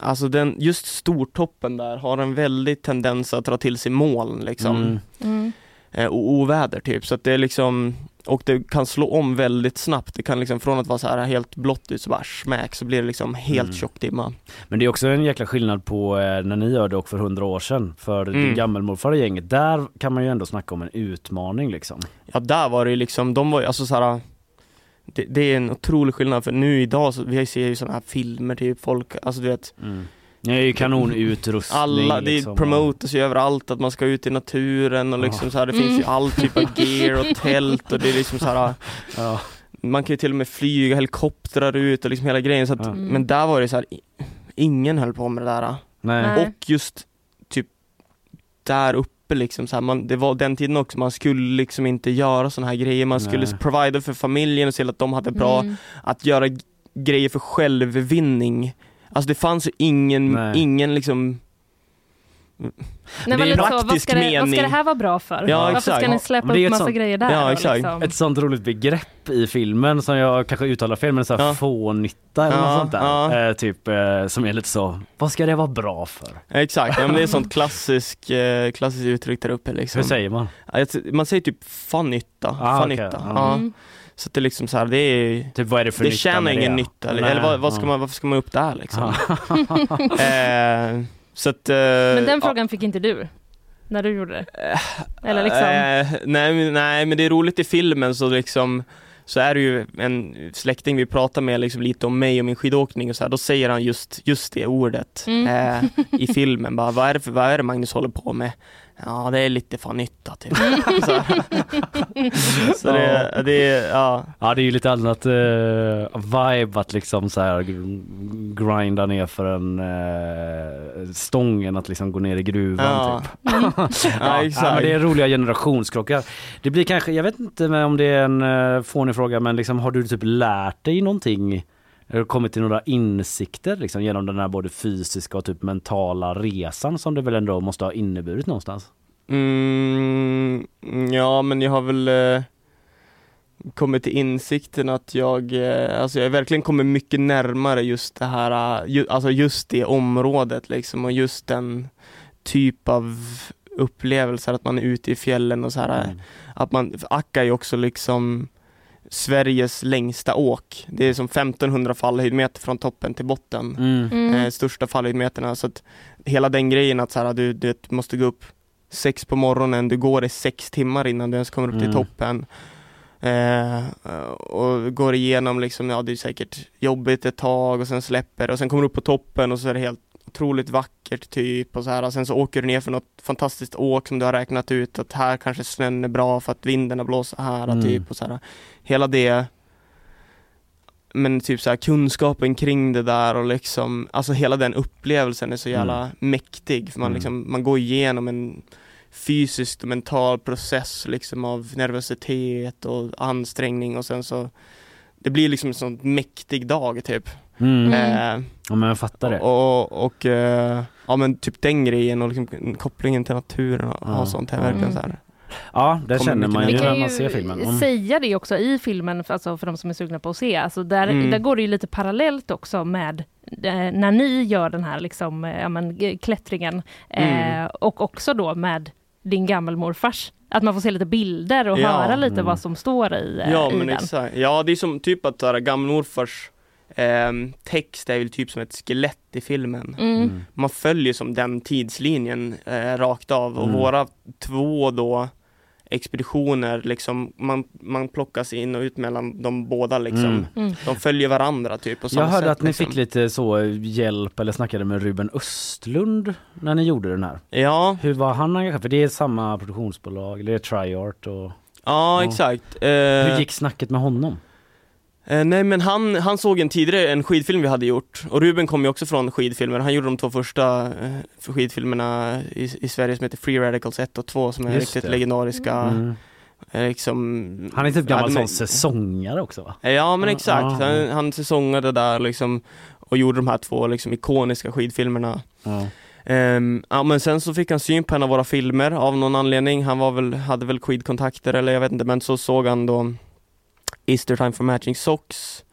Alltså den, just stortoppen där har en väldig tendens att dra till sig moln liksom. Mm. Mm. Eh, och oväder typ, så att det är liksom och det kan slå om väldigt snabbt. Det kan liksom från att vara så här helt blått ut så bara smäck så blir det liksom helt Mm. tjock dimma. Men det är också en jäkla skillnad på eh, när ni gör det och för hundra år sedan. För din Mm. gammelmorfar i gänget, där kan man ju ändå snacka om en utmaning liksom. Ja där var det ju liksom, de var ju alltså så här. Det, det är en otrolig skillnad för nu idag så, vi ser ju sådana här filmer typ, folk, alltså du vet Mm. Det är ju kanonutrustning. Alla, det liksom, promotas ju överallt att man ska ut i naturen och liksom Ja. så här, det finns ju Mm. all typ av gear och tält och det är liksom så här. Ja. Man kan ju till och med flyga helikoptrar ut och liksom hela grejen så att, Ja. Mm. men där var det så här, ingen höll på med det där. Nej. Och just typ där uppe liksom så här, man, det var den tiden också, man skulle liksom inte göra sådana här grejer, man skulle Nej. provida för familjen och se till att de hade bra, Mm. att göra grejer för självvinning. Alltså det fanns ju ingen, Nej. ingen liksom Nej, Det är lite så, vad praktisk ska, det, vad ska mening. det här vara bra för? Ja, Varför exakt. ska ni Ja, släppa är upp ett massa sånt- grejer där? Ja, exakt. Liksom? Ett sånt roligt begrepp i filmen som jag kanske uttalar fel men så här Ja. fånytta eller Ja, något sånt där. ja. Eh, typ eh, som är lite så, vad ska det vara bra för? Exakt, ja, men det är sånt klassisk, eh, klassiskt uttryck där uppe liksom. Hur säger man? Ja, Man säger typ fanytta, Ah, fanytta. ja. Ja. Mm. Så att det är liksom så här, det är Typ vad är det för det nytta tjänar ingen det? nytta, eller, Nej, eller vad, vad ska ja. man, varför ska man upp där liksom? Ja. eh, så att, eh, Men den ja. frågan fick inte du? När du gjorde det? Eller liksom? Eh, nej, nej men det är roligt i filmen så liksom så är det ju en släkting vi pratar med liksom lite om mig och min skidåkning och så här, då säger han just, just det ordet Mm. eh, i filmen. Bara, vad, är det för, vad är det Magnus håller på med? Ja det är lite fan nytta typ. så så det, det är, ja. Ja det är ju lite annat uh, vibe att liksom så här gr- grinda ner för en uh, stången att liksom gå ner i gruvan Ja. typ. Mm. Ja, exakt. men det är roliga generationskrockar. Det blir kanske, jag vet inte om det är en uh, fånig fråga men liksom har du typ lärt dig någonting? Har du kommit till några insikter liksom genom den här både fysiska och typ mentala resan som det väl ändå måste ha inneburit någonstans? Mm, ja men jag har väl eh, kommit till insikten att jag, eh, alltså jag verkligen kommit mycket närmare just det här, eh, ju, alltså just det området liksom och just den typ av upplevelser att man är ute i fjällen och så här, Mm. att man, Akka är också liksom Sveriges längsta åk. Det är som 1500 fallhöjdmeter från toppen till botten. Mm. Mm. Eh, största fallhöjdmeterna. Så att hela den grejen att så här, du, du måste gå upp sex på morgonen, du går i sex timmar innan du ens kommer upp till Mm. toppen. Eh, och går igenom liksom, ja det är säkert jobbigt ett tag och sen släpper och sen kommer du upp på toppen och så är det helt otroligt vackert typ och så här. Och sen så åker du ner för något fantastiskt åk som du har räknat ut att här kanske snön är bra för att vinden har blåst så här Mm. typ och så här. Hela det men typ så här kunskapen kring det där och liksom, alltså hela den upplevelsen är så jävla Mm. mäktig för man Mm. liksom, man går igenom en fysisk och mental process liksom av nervositet och ansträngning och sen så det blir liksom en sån mäktig dag typ. Mm. Eh, Ja men jag fattar det. och, och eh, ja men typ den grejen och liksom kopplingen till naturen och, Ja. och sånt är verkligen så här. Ja, det Kommer känner man ju Vi när kan man ju ser filmen. Mm. säga det också i filmen, för, alltså för de som är sugna på att se. Alltså där, Mm. där går det ju lite parallellt också med eh, när ni gör den här liksom, eh, ja, men, klättringen eh, Mm. och också då med din gammelmorfars. Att man får se lite bilder och Ja. höra lite Mm. vad som står i, eh, Ja i men den. exakt, ja det är som typ att gammelmorfars ehm, text är väl typ som ett skelett i filmen. Mm. Mm. Man följer som den tidslinjen eh, rakt av och Mm. våra två då expeditioner liksom, man, man plockas in och ut mellan de båda liksom. Mm. Mm. De följer varandra typ på samma Jag hörde sätt, att ni liksom. fick lite så hjälp eller snackade med Ruben Östlund när ni gjorde den här. Ja. Hur var han engagerad? För det är samma produktionsbolag, eller det är Triart och... Ja, exakt. Eh, Hur gick snacket med honom? Eh, nej men han, han såg en tidigare, en skidfilm vi hade gjort och Ruben kom ju också från skidfilmer, han gjorde de två första eh, skidfilmerna i, i Sverige som heter Free Radicals 1 och 2 som är Just riktigt det. legendariska Mm. eh, liksom, Han är typ gammal sån säsongare också va? Ja men exakt, han, han säsongade där liksom och gjorde de här två liksom ikoniska skidfilmerna Ja. Ehm, ja men sen så fick han syn på en av våra filmer av någon anledning, han var väl, hade väl skidkontakter eller jag vet inte men så såg han då Easter time for matching socks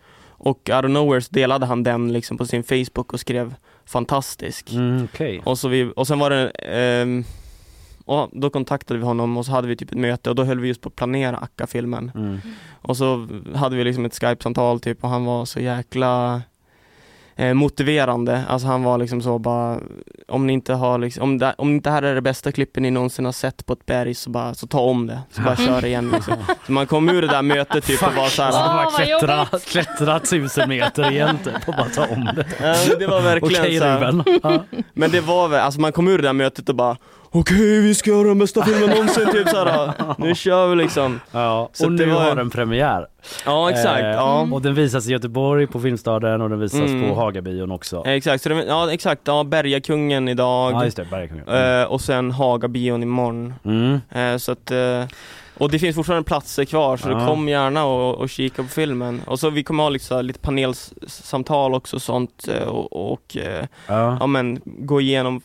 och out of nowhere så delade han den liksom på sin Facebook och skrev fantastisk. Mm, okej. Och, så vi, och sen var det, ehm, och då kontaktade vi honom och så hade vi typ ett möte och då höll vi just på att planera Akka-filmen. Mm. Och så hade vi liksom ett Skype-samtal typ och han var så jäkla eh, motiverande. Alltså han var liksom så bara, om ni inte har liksom, om det, om det här är det bästa klippen ni någonsin har sett på ett berg så bara, så ta om det. Så bara kör igen liksom. Så man kom ur det där mötet typ och var så här, Så bara klättra, klättra tusen meter igen typ och bara ta om det. Ja, det var verkligen Okej så här. Men det var väl, alltså man kom ur det där mötet och bara Okej vi ska göra den bästa filmen någonsin typ såhär, nu kör vi liksom. Ja, Så och det nu var- har den premiär. Ja exakt, Eh, ja. Och den visas i Göteborg på Filmstaden och den visas Mm. på Hagabion också. Exakt, så det, ja exakt, ja Bergakungen idag Ja just det, Bergakungen. Mm. eh, och sen Hagabion imorgon. Mm. Eh, så att, eh, och det finns fortfarande platser kvar så Ja. kom gärna och, och kika på filmen. Och så vi kommer ha liksom, lite panelsamtal också och sånt eh, och, och Ja. ja, men, gå igenom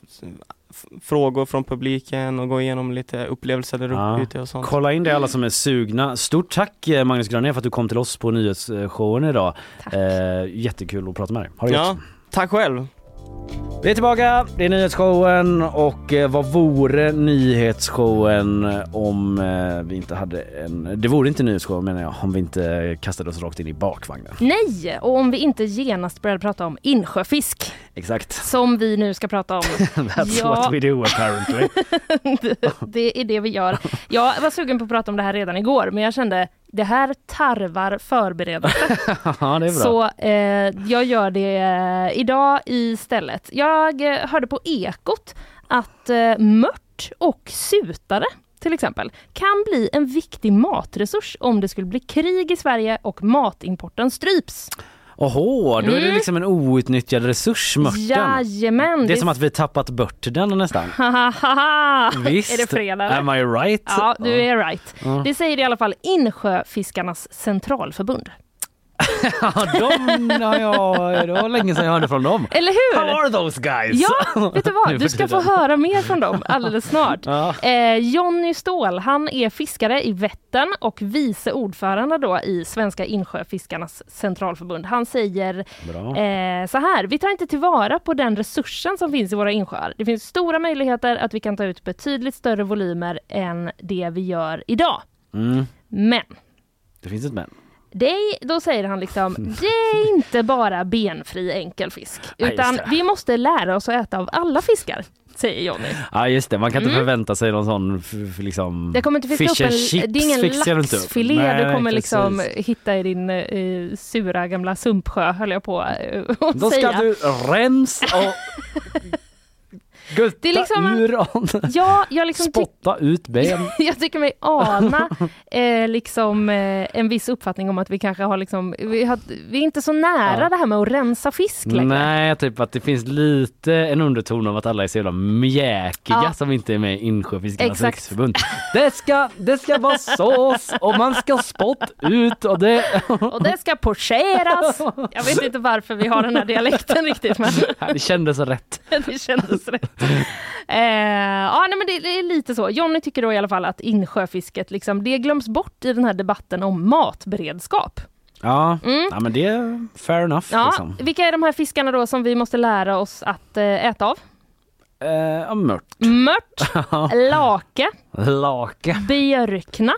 frågor från publiken och gå igenom lite upplevelser där Ja. ute och sånt. Kolla in det alla som är sugna. Stort tack eh, Magnus Granér för att du kom till oss på nyhetsshowen idag. Eh, jättekul att prata med dig. Ha det Ja, gott. tack själv. Vi är tillbaka, det är nyhetsshowen och eh, vad vore nyhetsshowen om eh, vi inte hade en... Det vore inte nyhetsshow menar jag om vi inte kastade oss rakt in i bakvagnen. Nej, och om vi inte genast börjar prata om insjöfisk, Exakt. som vi nu ska prata om. That's Ja. what we do apparently. det är det vi gör. Jag var sugen på att prata om det här redan igår, men jag kände det här tarvar förberedelse. ja, det är bra. Så eh, jag gör det eh, idag istället. Jag eh, hörde på Ekot att eh, mört och sutare till exempel kan bli en viktig matresurs om det skulle bli krig i Sverige och matimporten stryps. Oho, då är det Mm. liksom en outnyttjad resurs, mörten. Jajamän! Det är som att vi tappat börten nästan. Hahaha! Visst. Är det fredag? Am I right? Ja, du är right. Det säger i alla fall Insjöfiskarnas centralförbund. Ja, de, ja, det var länge sedan jag hörde från dem. Eller hur? How are those guys? Ja, vet du vad? Du ska få höra mer från dem alldeles snart. Ja. Eh, Jonny Ståhl, han är fiskare i Vättern och vice ordförande då i Svenska Insjöfiskarnas centralförbund. Han säger eh, så här, vi tar inte tillvara på den resursen som finns i våra insjöar. Det finns stora möjligheter att vi kan ta ut betydligt större volymer än det vi gör idag. Mm, Men det finns ett men. Är, då säger han liksom, det är inte bara benfri enkel fisk, utan vi måste lära oss att äta av alla fiskar. säger Jonny. Ja just det, man kan inte Mm. förvänta sig någon sån liksom Det kommer inte fiska upp en, chips det är ingen laxfilé Nej, du kommer precis. liksom hitta i din eh, sura gamla sumpsjö höll jag på eh, att Då säga. ska du rensa och gutta Det är liksom en- ur Ja, jag liksom spotta ut ben. jag tycker mig ana eh, liksom, eh, en viss uppfattning om att vi kanske har liksom, vi, har, vi är inte så nära Ja. det här med att rensa fisk längre. Nej, typ att det finns lite en underton av att alla är så jävla mjäkiga Ja. som inte är med i Insjöfiskarnas riksförbund. Det ska, det ska vara sås och man ska spott ut och det... Och det ska pocheras. Jag vet inte varför vi har den här dialekten riktigt men Det kändes rätt. det kändes rätt. Eh, ja, nej, men det, det är lite så. Jonny tycker då i alla fall att insjöfisket liksom, det glöms bort i den här debatten om matberedskap. Ja, Mm. ja men det är fair enough. Ja, Liksom. Vilka är de här fiskarna då som vi måste lära oss att eh, äta av? Eh, mört. Mört, lake, Lake. björkna,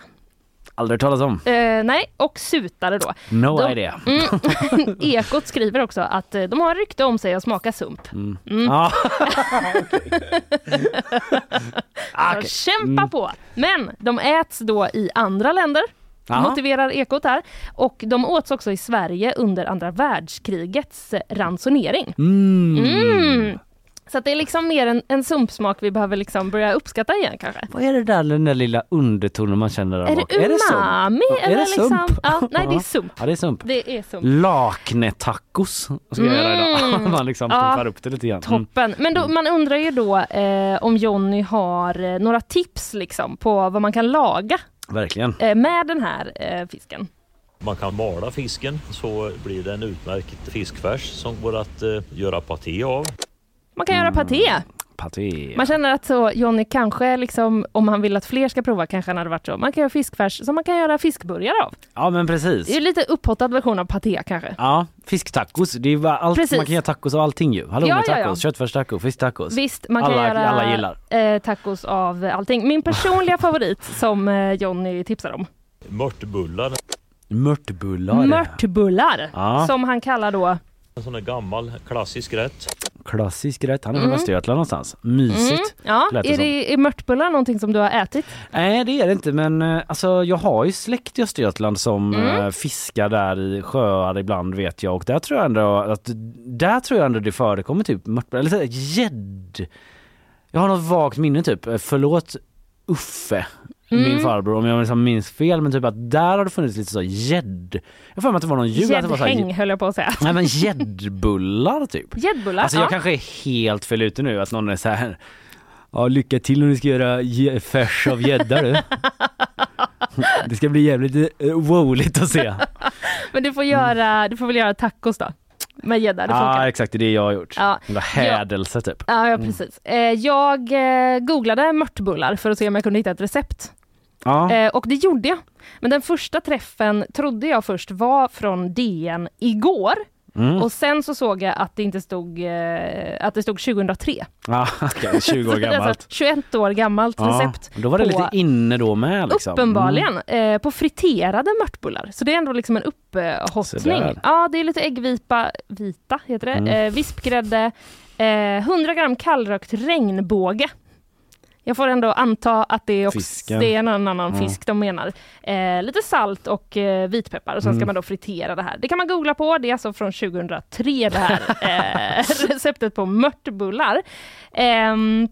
Aldrig talas om. eh, nej, och sutare då. No De- idea. Mm. Ekot skriver också att eh, de har rykte om sig att smaka sump. Mm. Mm. Ja. Så kämpa Mm. på! Men de äts då i andra länder, Jaha. motiverar Ekot här. Och de åts också i Sverige under andra världskrigets eh, ransonering. Mm. Mm. Så att det är liksom mer en, en sumpsmak vi behöver liksom börja uppskatta igen kanske. Vad är det där den där lilla undertonen man känner där Är bak? det umami? Ja, eller är det liksom, sump? Ja, nej, det är sump. Ja, det är sump. Det är sump. Laknetacos ska jag göra idag. Mm. man liksom Ja, pumpar upp det lite grann. Mm. Toppen. Men då, man undrar ju då eh, om Jonny har eh, några tips liksom på vad man kan laga Verkligen. eh, med den här eh, fisken. Man kan mala fisken så blir det en utmärkt fiskfärs som går att eh, göra paté av. Man kan göra paté. Paté. Man känner att så Jonny kanske liksom, om han vill att fler ska prova kanske han hade varit så. Man kan göra fiskfärs som man kan göra fiskburgare av. Ja men Det är precis. ju lite upphottad version av paté kanske. Ja, fisktacos. Det är ju bara allt, Precis. man kan göra tacos av allting ju. Halloumi-tacos, Ja, ja, ja. köttfärstacos, fisktacos. Visst, man kan alla, göra alla gillar. eh, tacos av allting. Min personliga favorit som eh, Jonny tipsar om. Mörtbullar, Mörtbullar. Mörtbullar, Ja. som han kallar då en sån där gammal klassisk rätt. Klassisk rätt. Han är Mm. från Östergötland någonstans. Mysigt. Mm, ja, lät det är, som. det, är mörtbullar någonting som du har ätit? Nej det är det inte men eh, alltså jag har ju släkt i Östergötland som Mm. eh, fiskar där i sjöar ibland vet jag och där tror jag ändå att där tror jag ändå det förekommer typ mörtbullar eller gädd. Jag har något vagt minne typ, Eh, förlåt Uffe, Mm. min farbror om jag liksom minns fel men typ att där har det funnits lite så gädd. Jag för mig att det var någon här- Gäddhäng höll jag på att säga. Nej men gäddbullar typ. Gäddbullar? Alltså ja. jag kanske är helt fel ute nu att någon är så här Ja lycka till om ni ska göra färs av gädda du. Det ska bli jävligt uh, woligt att se. Men du får, göra, du får väl göra tacos då? Med gädda, det Ja funkar. exakt, det är det jag har gjort. Ja. Hädelse typ. Ja, ja precis. Eh, jag eh, googlade mörtbullar för att se om jag kunde hitta ett recept. Ja. Eh, och det gjorde jag. Men den första träffen trodde jag först var från DN igår. Mm. Och sen så såg jag att det inte stod, eh, att det stod 2003. Ja, okej, 20 år gammalt. 21 år gammalt recept. då var det på- lite inne då med liksom. Uppenbarligen, eh, på friterade mörtbullar. Så det är ändå liksom en upphottning. Ja, det är lite äggvipa, vita heter det, Mm. eh, vispgrädde, eh, 100 gram kallrökt regnbåge. Jag får ändå anta att det är, också, det är en annan Ja. fisk de menar. Eh, lite salt och eh, vitpeppar och sen ska Mm. man då fritera det här. Det kan man googla på, det är alltså från 2003 det här eh, receptet på mörtbullar. Ehm,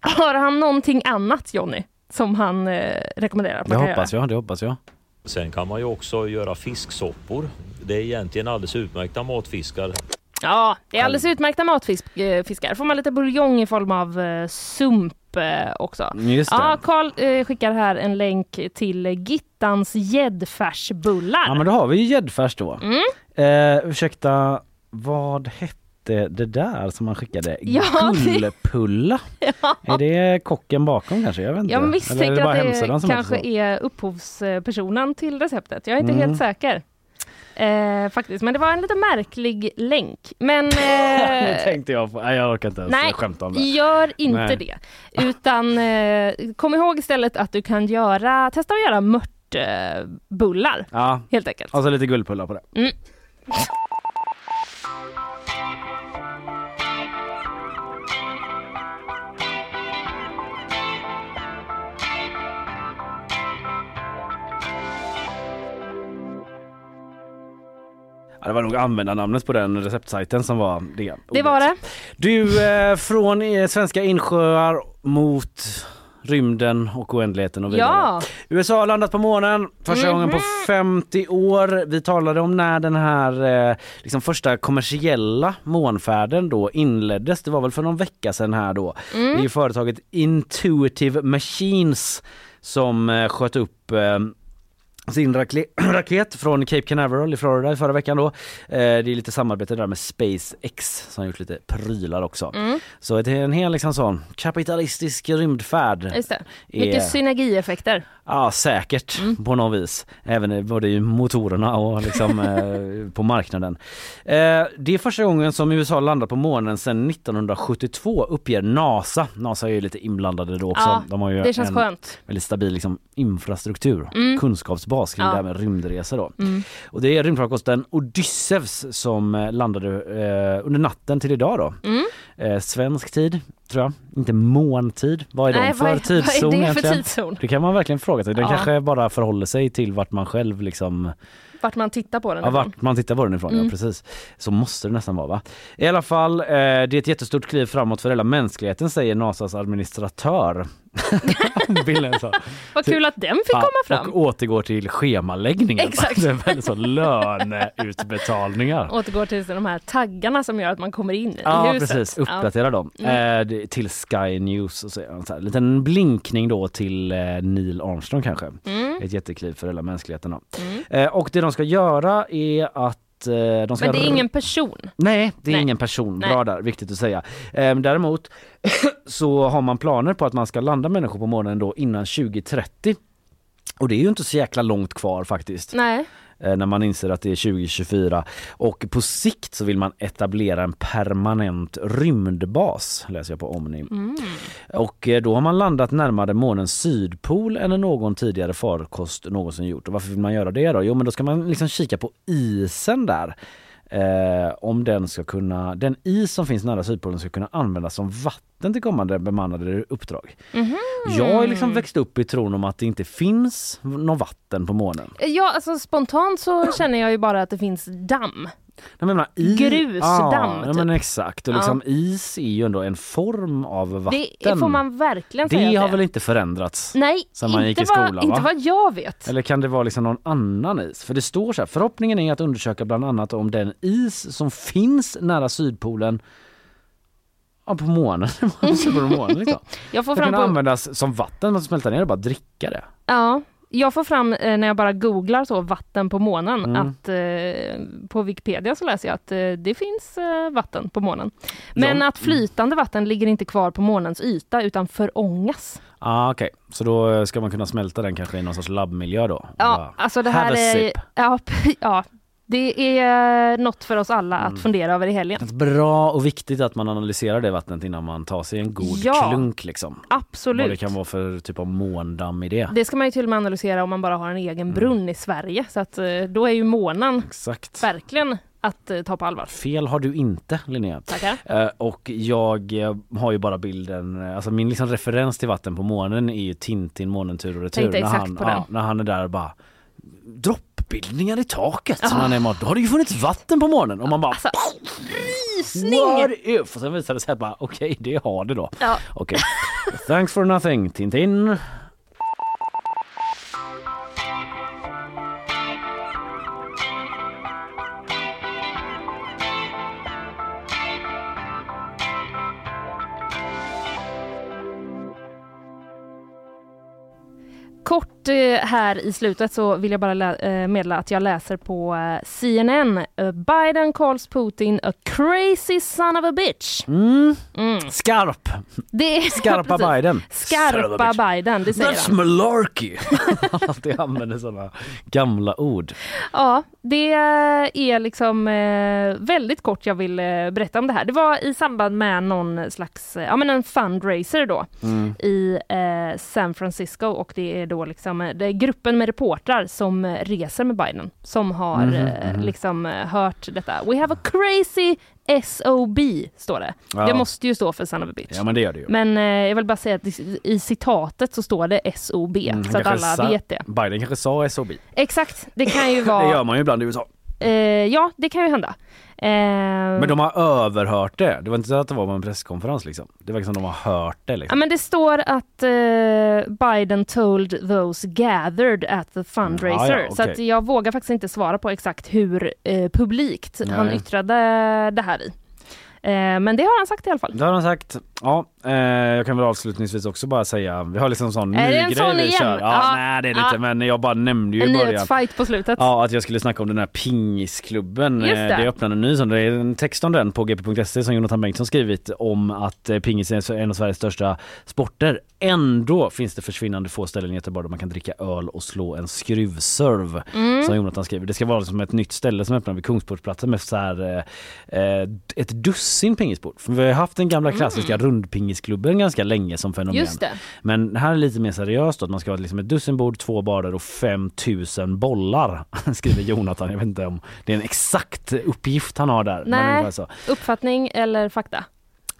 har han någonting annat Jonny som han eh, rekommenderar att Det kan hoppas göra? jag, det hoppas jag. Sen kan man ju också göra fisksoppor. Det är egentligen alldeles utmärkta matfiskar. Ja, det är alldeles utmärkta matfiskar. Får man lite buljong i form av eh, sump eh, också. Just det. Ja, Karl eh, skickar här en länk till Gittans gäddfärsbullar. Ja men då har vi ju gäddfärs då. Mm. Eh, ursäkta, vad hette det där som man skickade? Ja, det- Gullpulla? Är det kocken bakom kanske? Jag vet inte. Jag Eller är misstänker bara att det kanske är upphovspersonen till receptet. Jag är inte Mm. helt säker. Eh, faktiskt, men det var en lite märklig länk. Men eh, tänkte jag på. Nej, jag orkar inte ens Nej, skämta om det. gör inte Nej. det. Utan eh, kom ihåg istället att du kan göra, testa att göra mörtbullar. Ja, Helt enkelt. alltså lite guldpulla på det. Mm. Det var nog användarnamnet på den receptsajten som var det. Det var det. Du, eh, från eh, svenska insjöar mot rymden och oändligheten och vidare. Ja. USA har landat på månen första gången på Mhm. 50 år. Vi talade om när den här eh, liksom första kommersiella månfärden då inleddes. Det var väl för någon vecka sedan här då. Mm. Det är ju företaget Intuitive Machines som eh, sköt upp eh, sin raket från Cape Canaveral i Florida i förra veckan då. Eh, det är lite samarbete där med SpaceX som har gjort lite prylar också. Mm. Så det är en hel liksom sån kapitalistisk rymdfärd. Just det. Mycket är- synergieffekter. Ja säkert Mm. på något vis. Även i både i motorerna och liksom eh, på marknaden. Eh, det är första gången som USA landar på månen sedan 1972 uppger NASA. NASA är ju lite inblandade då också. Ja, De har ju det känns en skönt. väldigt stabil liksom, infrastruktur, Mm. kunskapsbas kring Ja. det här med rymdresor då. Mm. Och det är rymdfarkosten Odysseus som eh, landade eh, under natten till idag då. Mm. Eh, svensk tid tror jag, inte måntid. Vad är de Nej, för vad är- vad är tidszon det för tidszon? Det kan man verkligen fråga sig. Den Ja. kanske bara förhåller sig till vart man själv liksom Vart man tittar på den Ja, vart man tittar på den ifrån, Mm. ja precis. Så måste det nästan vara va? I alla fall, eh, det är ett jättestort kliv framåt för hela mänskligheten säger NASAs administratör. Bilden så. Vad kul att den fick komma fram. Och återgår till schemaläggningen. Exakt. Så löneutbetalningar. Återgår till de här taggarna som gör att man kommer in i Ja huset. precis, uppdatera Ja. dem Mm. eh, till Sky News och så, så här, en liten blinkning då till eh, Neil Armstrong kanske. Mm. Ett jättekliv för hela mänskligheten. Då. Mm. Eh, och det de ska göra är att de ska Men det är ingen person. Nej, det är Nej. ingen person. Bra där, viktigt att säga. Ehm, däremot så har man planer på att man ska landa människor på månen då innan 2030. Och det är ju inte så jäkla långt kvar faktiskt. Nej. Eh, när man inser att det är 2024. Och på sikt så vill man etablera en permanent rymdbas, läser jag på Omni. Mm. Och eh, då har man landat närmare månens sydpol än någon tidigare farkost någonsin gjort. Och varför vill man göra det då? Jo men då ska man liksom kika på isen där. Eh, om den ska kunna, den is som finns nära sydpolen ska kunna användas som vatten till kommande bemannade uppdrag. Mhm. Jag har liksom växt upp i tron om att det inte finns någon vatten på månen. Ja, alltså spontant så känner jag ju bara att det finns damm. Jag menar, i, Grusdamm, Ja, ja typ. men exakt. Och Ja. liksom, is är ju ändå en form av vatten. Det får man verkligen säga. Det har det. väl inte förändrats? Nej, sen man inte, gick i skolan, vad, inte va? vad jag vet. Eller kan det vara liksom någon annan is? För det står så här, förhoppningen är att undersöka bland annat om den is som finns nära Sydpolen Ja, på månen. på månen liksom. Jag får fram kunna på- användas som vatten, man smälta ner och bara dricka det. Ja, jag får fram eh, när jag bara googlar så vatten på månen Mm. att eh, på Wikipedia så läser jag att eh, det finns eh, vatten på månen. Men Ja. att flytande vatten ligger inte kvar på månens yta utan förångas. Ah, Okej, så då ska man kunna smälta den kanske i någon sorts labbmiljö då? Ja, Bara, alltså det här är... Ja, ja, det är något för oss alla Mm. att fundera över i helgen. Bra och viktigt att man analyserar det vattnet innan man tar sig en god Ja. klunk liksom. Absolut. Vad det kan vara för typ av måndamm i det. Det ska man ju till och med analysera om man bara har en Mm. egen brunn i Sverige. Så att eh, då är ju månen Exakt. verkligen att eh, ta på allvar. Fel har du inte Linnea. Tackar. Eh, och jag har ju bara bilden, alltså min liksom referens till vatten på månen är ju Tintin månen tur och retur. Tänkte när, exakt han, på den. ja, när han är där och bara droppbildningar i taket. Så han är då har det ju funnits vatten på månen och man bara Alltså, rysning! What? Och sen visade det sig att bara okej det har det då. Ja. Okej. Thanks for nothing Tintin. Kort eh, här i slutet så vill jag bara eh, meddela att jag läser på eh, CNN. Biden calls Putin a crazy son of a bitch. Mm. Mm. Skarp! Det är, Skarpa precis. Biden. Skarpa. Biden, det säger That's han. malarkey! Alltid använder sådana gamla ord. Ja, det är liksom väldigt kort jag vill berätta om det här. Det var i samband med någon slags, ja men en fundraiser då Mm. i eh, San Francisco och det är då liksom eh, det är gruppen med reportrar som eh, reser med Biden som har Mhm, eh, mhm. liksom eh, hört detta. We have a crazy SOB står det. Ja. Det måste ju stå för son of a bitch. Ja men det gör det ju. Men eh, jag vill bara säga att i, i citatet så står det SOB Mm, så att alla sa- vet det. Biden kanske sa SOB. Exakt, det kan ju Det vara gör man ju ibland i USA. Eh, ja, det kan ju hända. Eh, Men de har överhört det. Det var inte så att det var på en presskonferens liksom. Det verkar som de har hört det Ja, liksom. men det står att eh, Biden told those gathered at the fundraiser. Mm, ja, Så okej. att jag vågar faktiskt inte svara på exakt hur eh, publikt han Nej. yttrade det här i. Eh, men det har han sagt i alla fall. Det har de sagt. Ja, eh, jag kan väl avslutningsvis också bara säga, vi har liksom en sån ny det grej sån vi igen? kör. Ja, Ja, nej det är lite ja. men jag bara nämnde ju En i början. nyhetsfight på slutet. Ja, att jag skulle snacka om den här pingisklubben. Just Eh, det. Det öppnade en ny sån. Det är en text om den på gp.se som Jonathan Bengtsson skrivit om att eh, pingis är en av Sveriges största sporter. Ändå finns det försvinnande få ställen i Göteborg där man kan dricka öl och slå en skruvserv. Mm. Som Jonathan skriver. Det ska vara som ett nytt ställe som öppnar vid Kungsportsplatsen med så här, eh, ett dussin pingisbord. För vi har haft den gamla klassiska rundpingisklubben ganska länge som fenomen. Just det. Men här är lite mer seriöst då, att man ska ha liksom ett dussinbord, två barer och 5000 bollar. Skriver Jonathan. Jag vet inte om det är en exakt uppgift han har där. Nej, uppfattning eller fakta?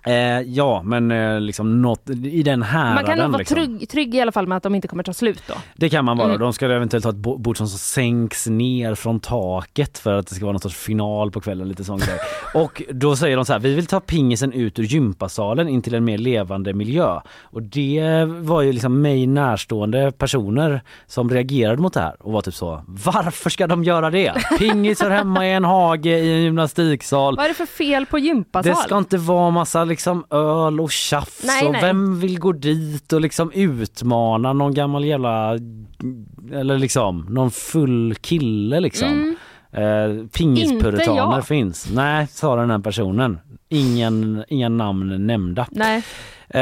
Eh, ja, men eh, liksom något i den här Man kan nog vara liksom. trygg, trygg i alla fall med att de inte kommer ta slut då. Det kan man vara. Mm. De ska eventuellt ha ett bo- bord som sänks ner från taket för att det ska vara någon sorts final på kvällen. Lite sån grej. Och då säger de så här, vi vill ta pingisen ut ur gympasalen in till en mer levande miljö. Och det var ju liksom mig närstående personer som reagerade mot det här och var typ så, varför ska de göra det? Pingis hör hemma i en hage i en gymnastiksal. Vad är det för fel på gympasal? Det ska inte vara massa liksom öl och tjafs Nej, och nej. vem vill gå dit och liksom utmana någon gammal jävla eller liksom någon full kille liksom. Mm. Eh, pingispuritaner finns. Nej, sa den här personen. Ingen, inga namn nämnda. Nej. Eh,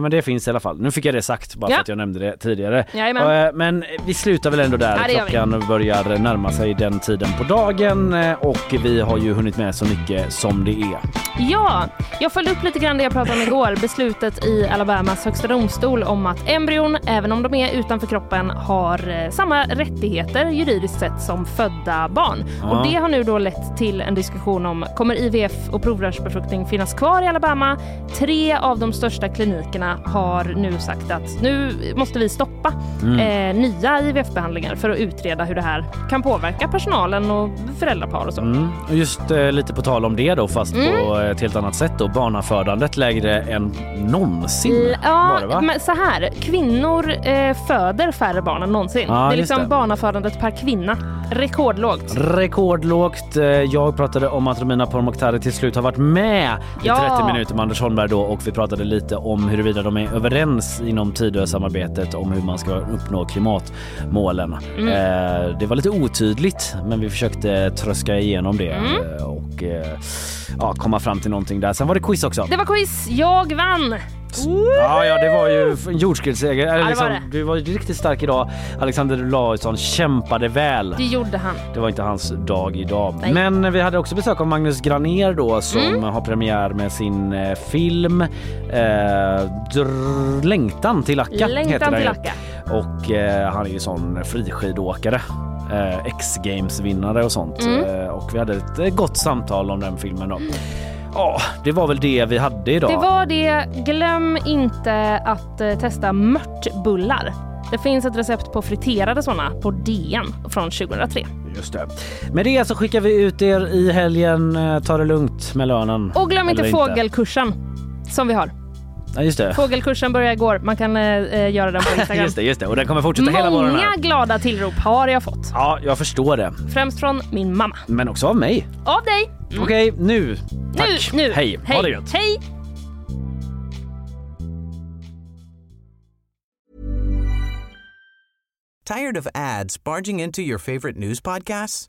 men det finns i alla fall. Nu fick jag det sagt bara Ja. för att jag nämnde det tidigare. Jajamän. Eh, men vi slutar väl ändå där. Ja. Klockan börjar närma sig den tiden på dagen eh, och vi har ju hunnit med så mycket som det är. Ja, jag följde upp lite grann det jag pratade om igår. Beslutet i Alabamas högsta domstol om att embryon, även om de är utanför kroppen, har samma rättigheter juridiskt sett som födda barn. Ja. Och det har nu då lett till en diskussion om kommer IVF och provrörsbefruktning finnas kvar i Alabama? Tre av de största klinikerna har nu sagt att nu måste vi stoppa Mm. eh, nya IVF-behandlingar för att utreda hur det här kan påverka personalen och föräldrapar och så. Mm. Just eh, lite på tal om det då fast Mm. på ett helt annat sätt då. Barnafödandet lägre än någonsin L- var det Ja, va? så här. Kvinnor eh, föder färre barn än någonsin. Ja, det är liksom det. barnafödandet per kvinna. Rekordlågt. Rekordlågt. Eh, Jag pratade om att Romina Pourmokhtari till slut har varit med i Ja. 30 minuter med Anders Holmberg då och vi pratade lite om huruvida de är överens inom Tidösamarbetet om hur man ska uppnå klimatmålen. Mm. Eh, Det var lite otydligt men vi försökte tröska igenom det Mm. eh, och eh, ja, komma fram till någonting där. Sen var det quiz också. Det var quiz. Jag vann. Ja, ja, det var ju en jordskredsseger. Det var liksom, det. Du var riktigt stark idag. Alexander Larsson kämpade väl. Det gjorde han. Det var inte hans dag idag. Nej. Men vi hade också besök av Magnus Graner då som Mm. har premiär med sin eh, film eh, Dr- Längtan till Akka. Längtan till. Akka. Och eh, han är ju sån friskidåkare. Eh, X-games vinnare och sånt. Mm. Eh, och vi hade ett eh, gott samtal om den filmen då. Ja, det var väl det vi hade idag. Det var det. Glöm inte att eh, testa mörtbullar. Det finns ett recept på friterade sådana på DN från 2003. Just det. Med det så skickar vi ut er i helgen. Eh, Ta det lugnt med lönen. Och glöm inte fågelkursen som vi har. Ja, just det. Fågelkursen börjar igår. Man kan eh, eh, göra den på Instagram. Just det, just det. Och den kommer fortsätta hela våren Många glada tillrop har jag fått. Ja, jag förstår det. Främst från min mamma. Men också av mig. Av dig. Mm. Okej, nu. Tack. Nu, nu. Hej. Hej. Ha det gött. Hej. Tired of ads barging into your favorite news podcasts?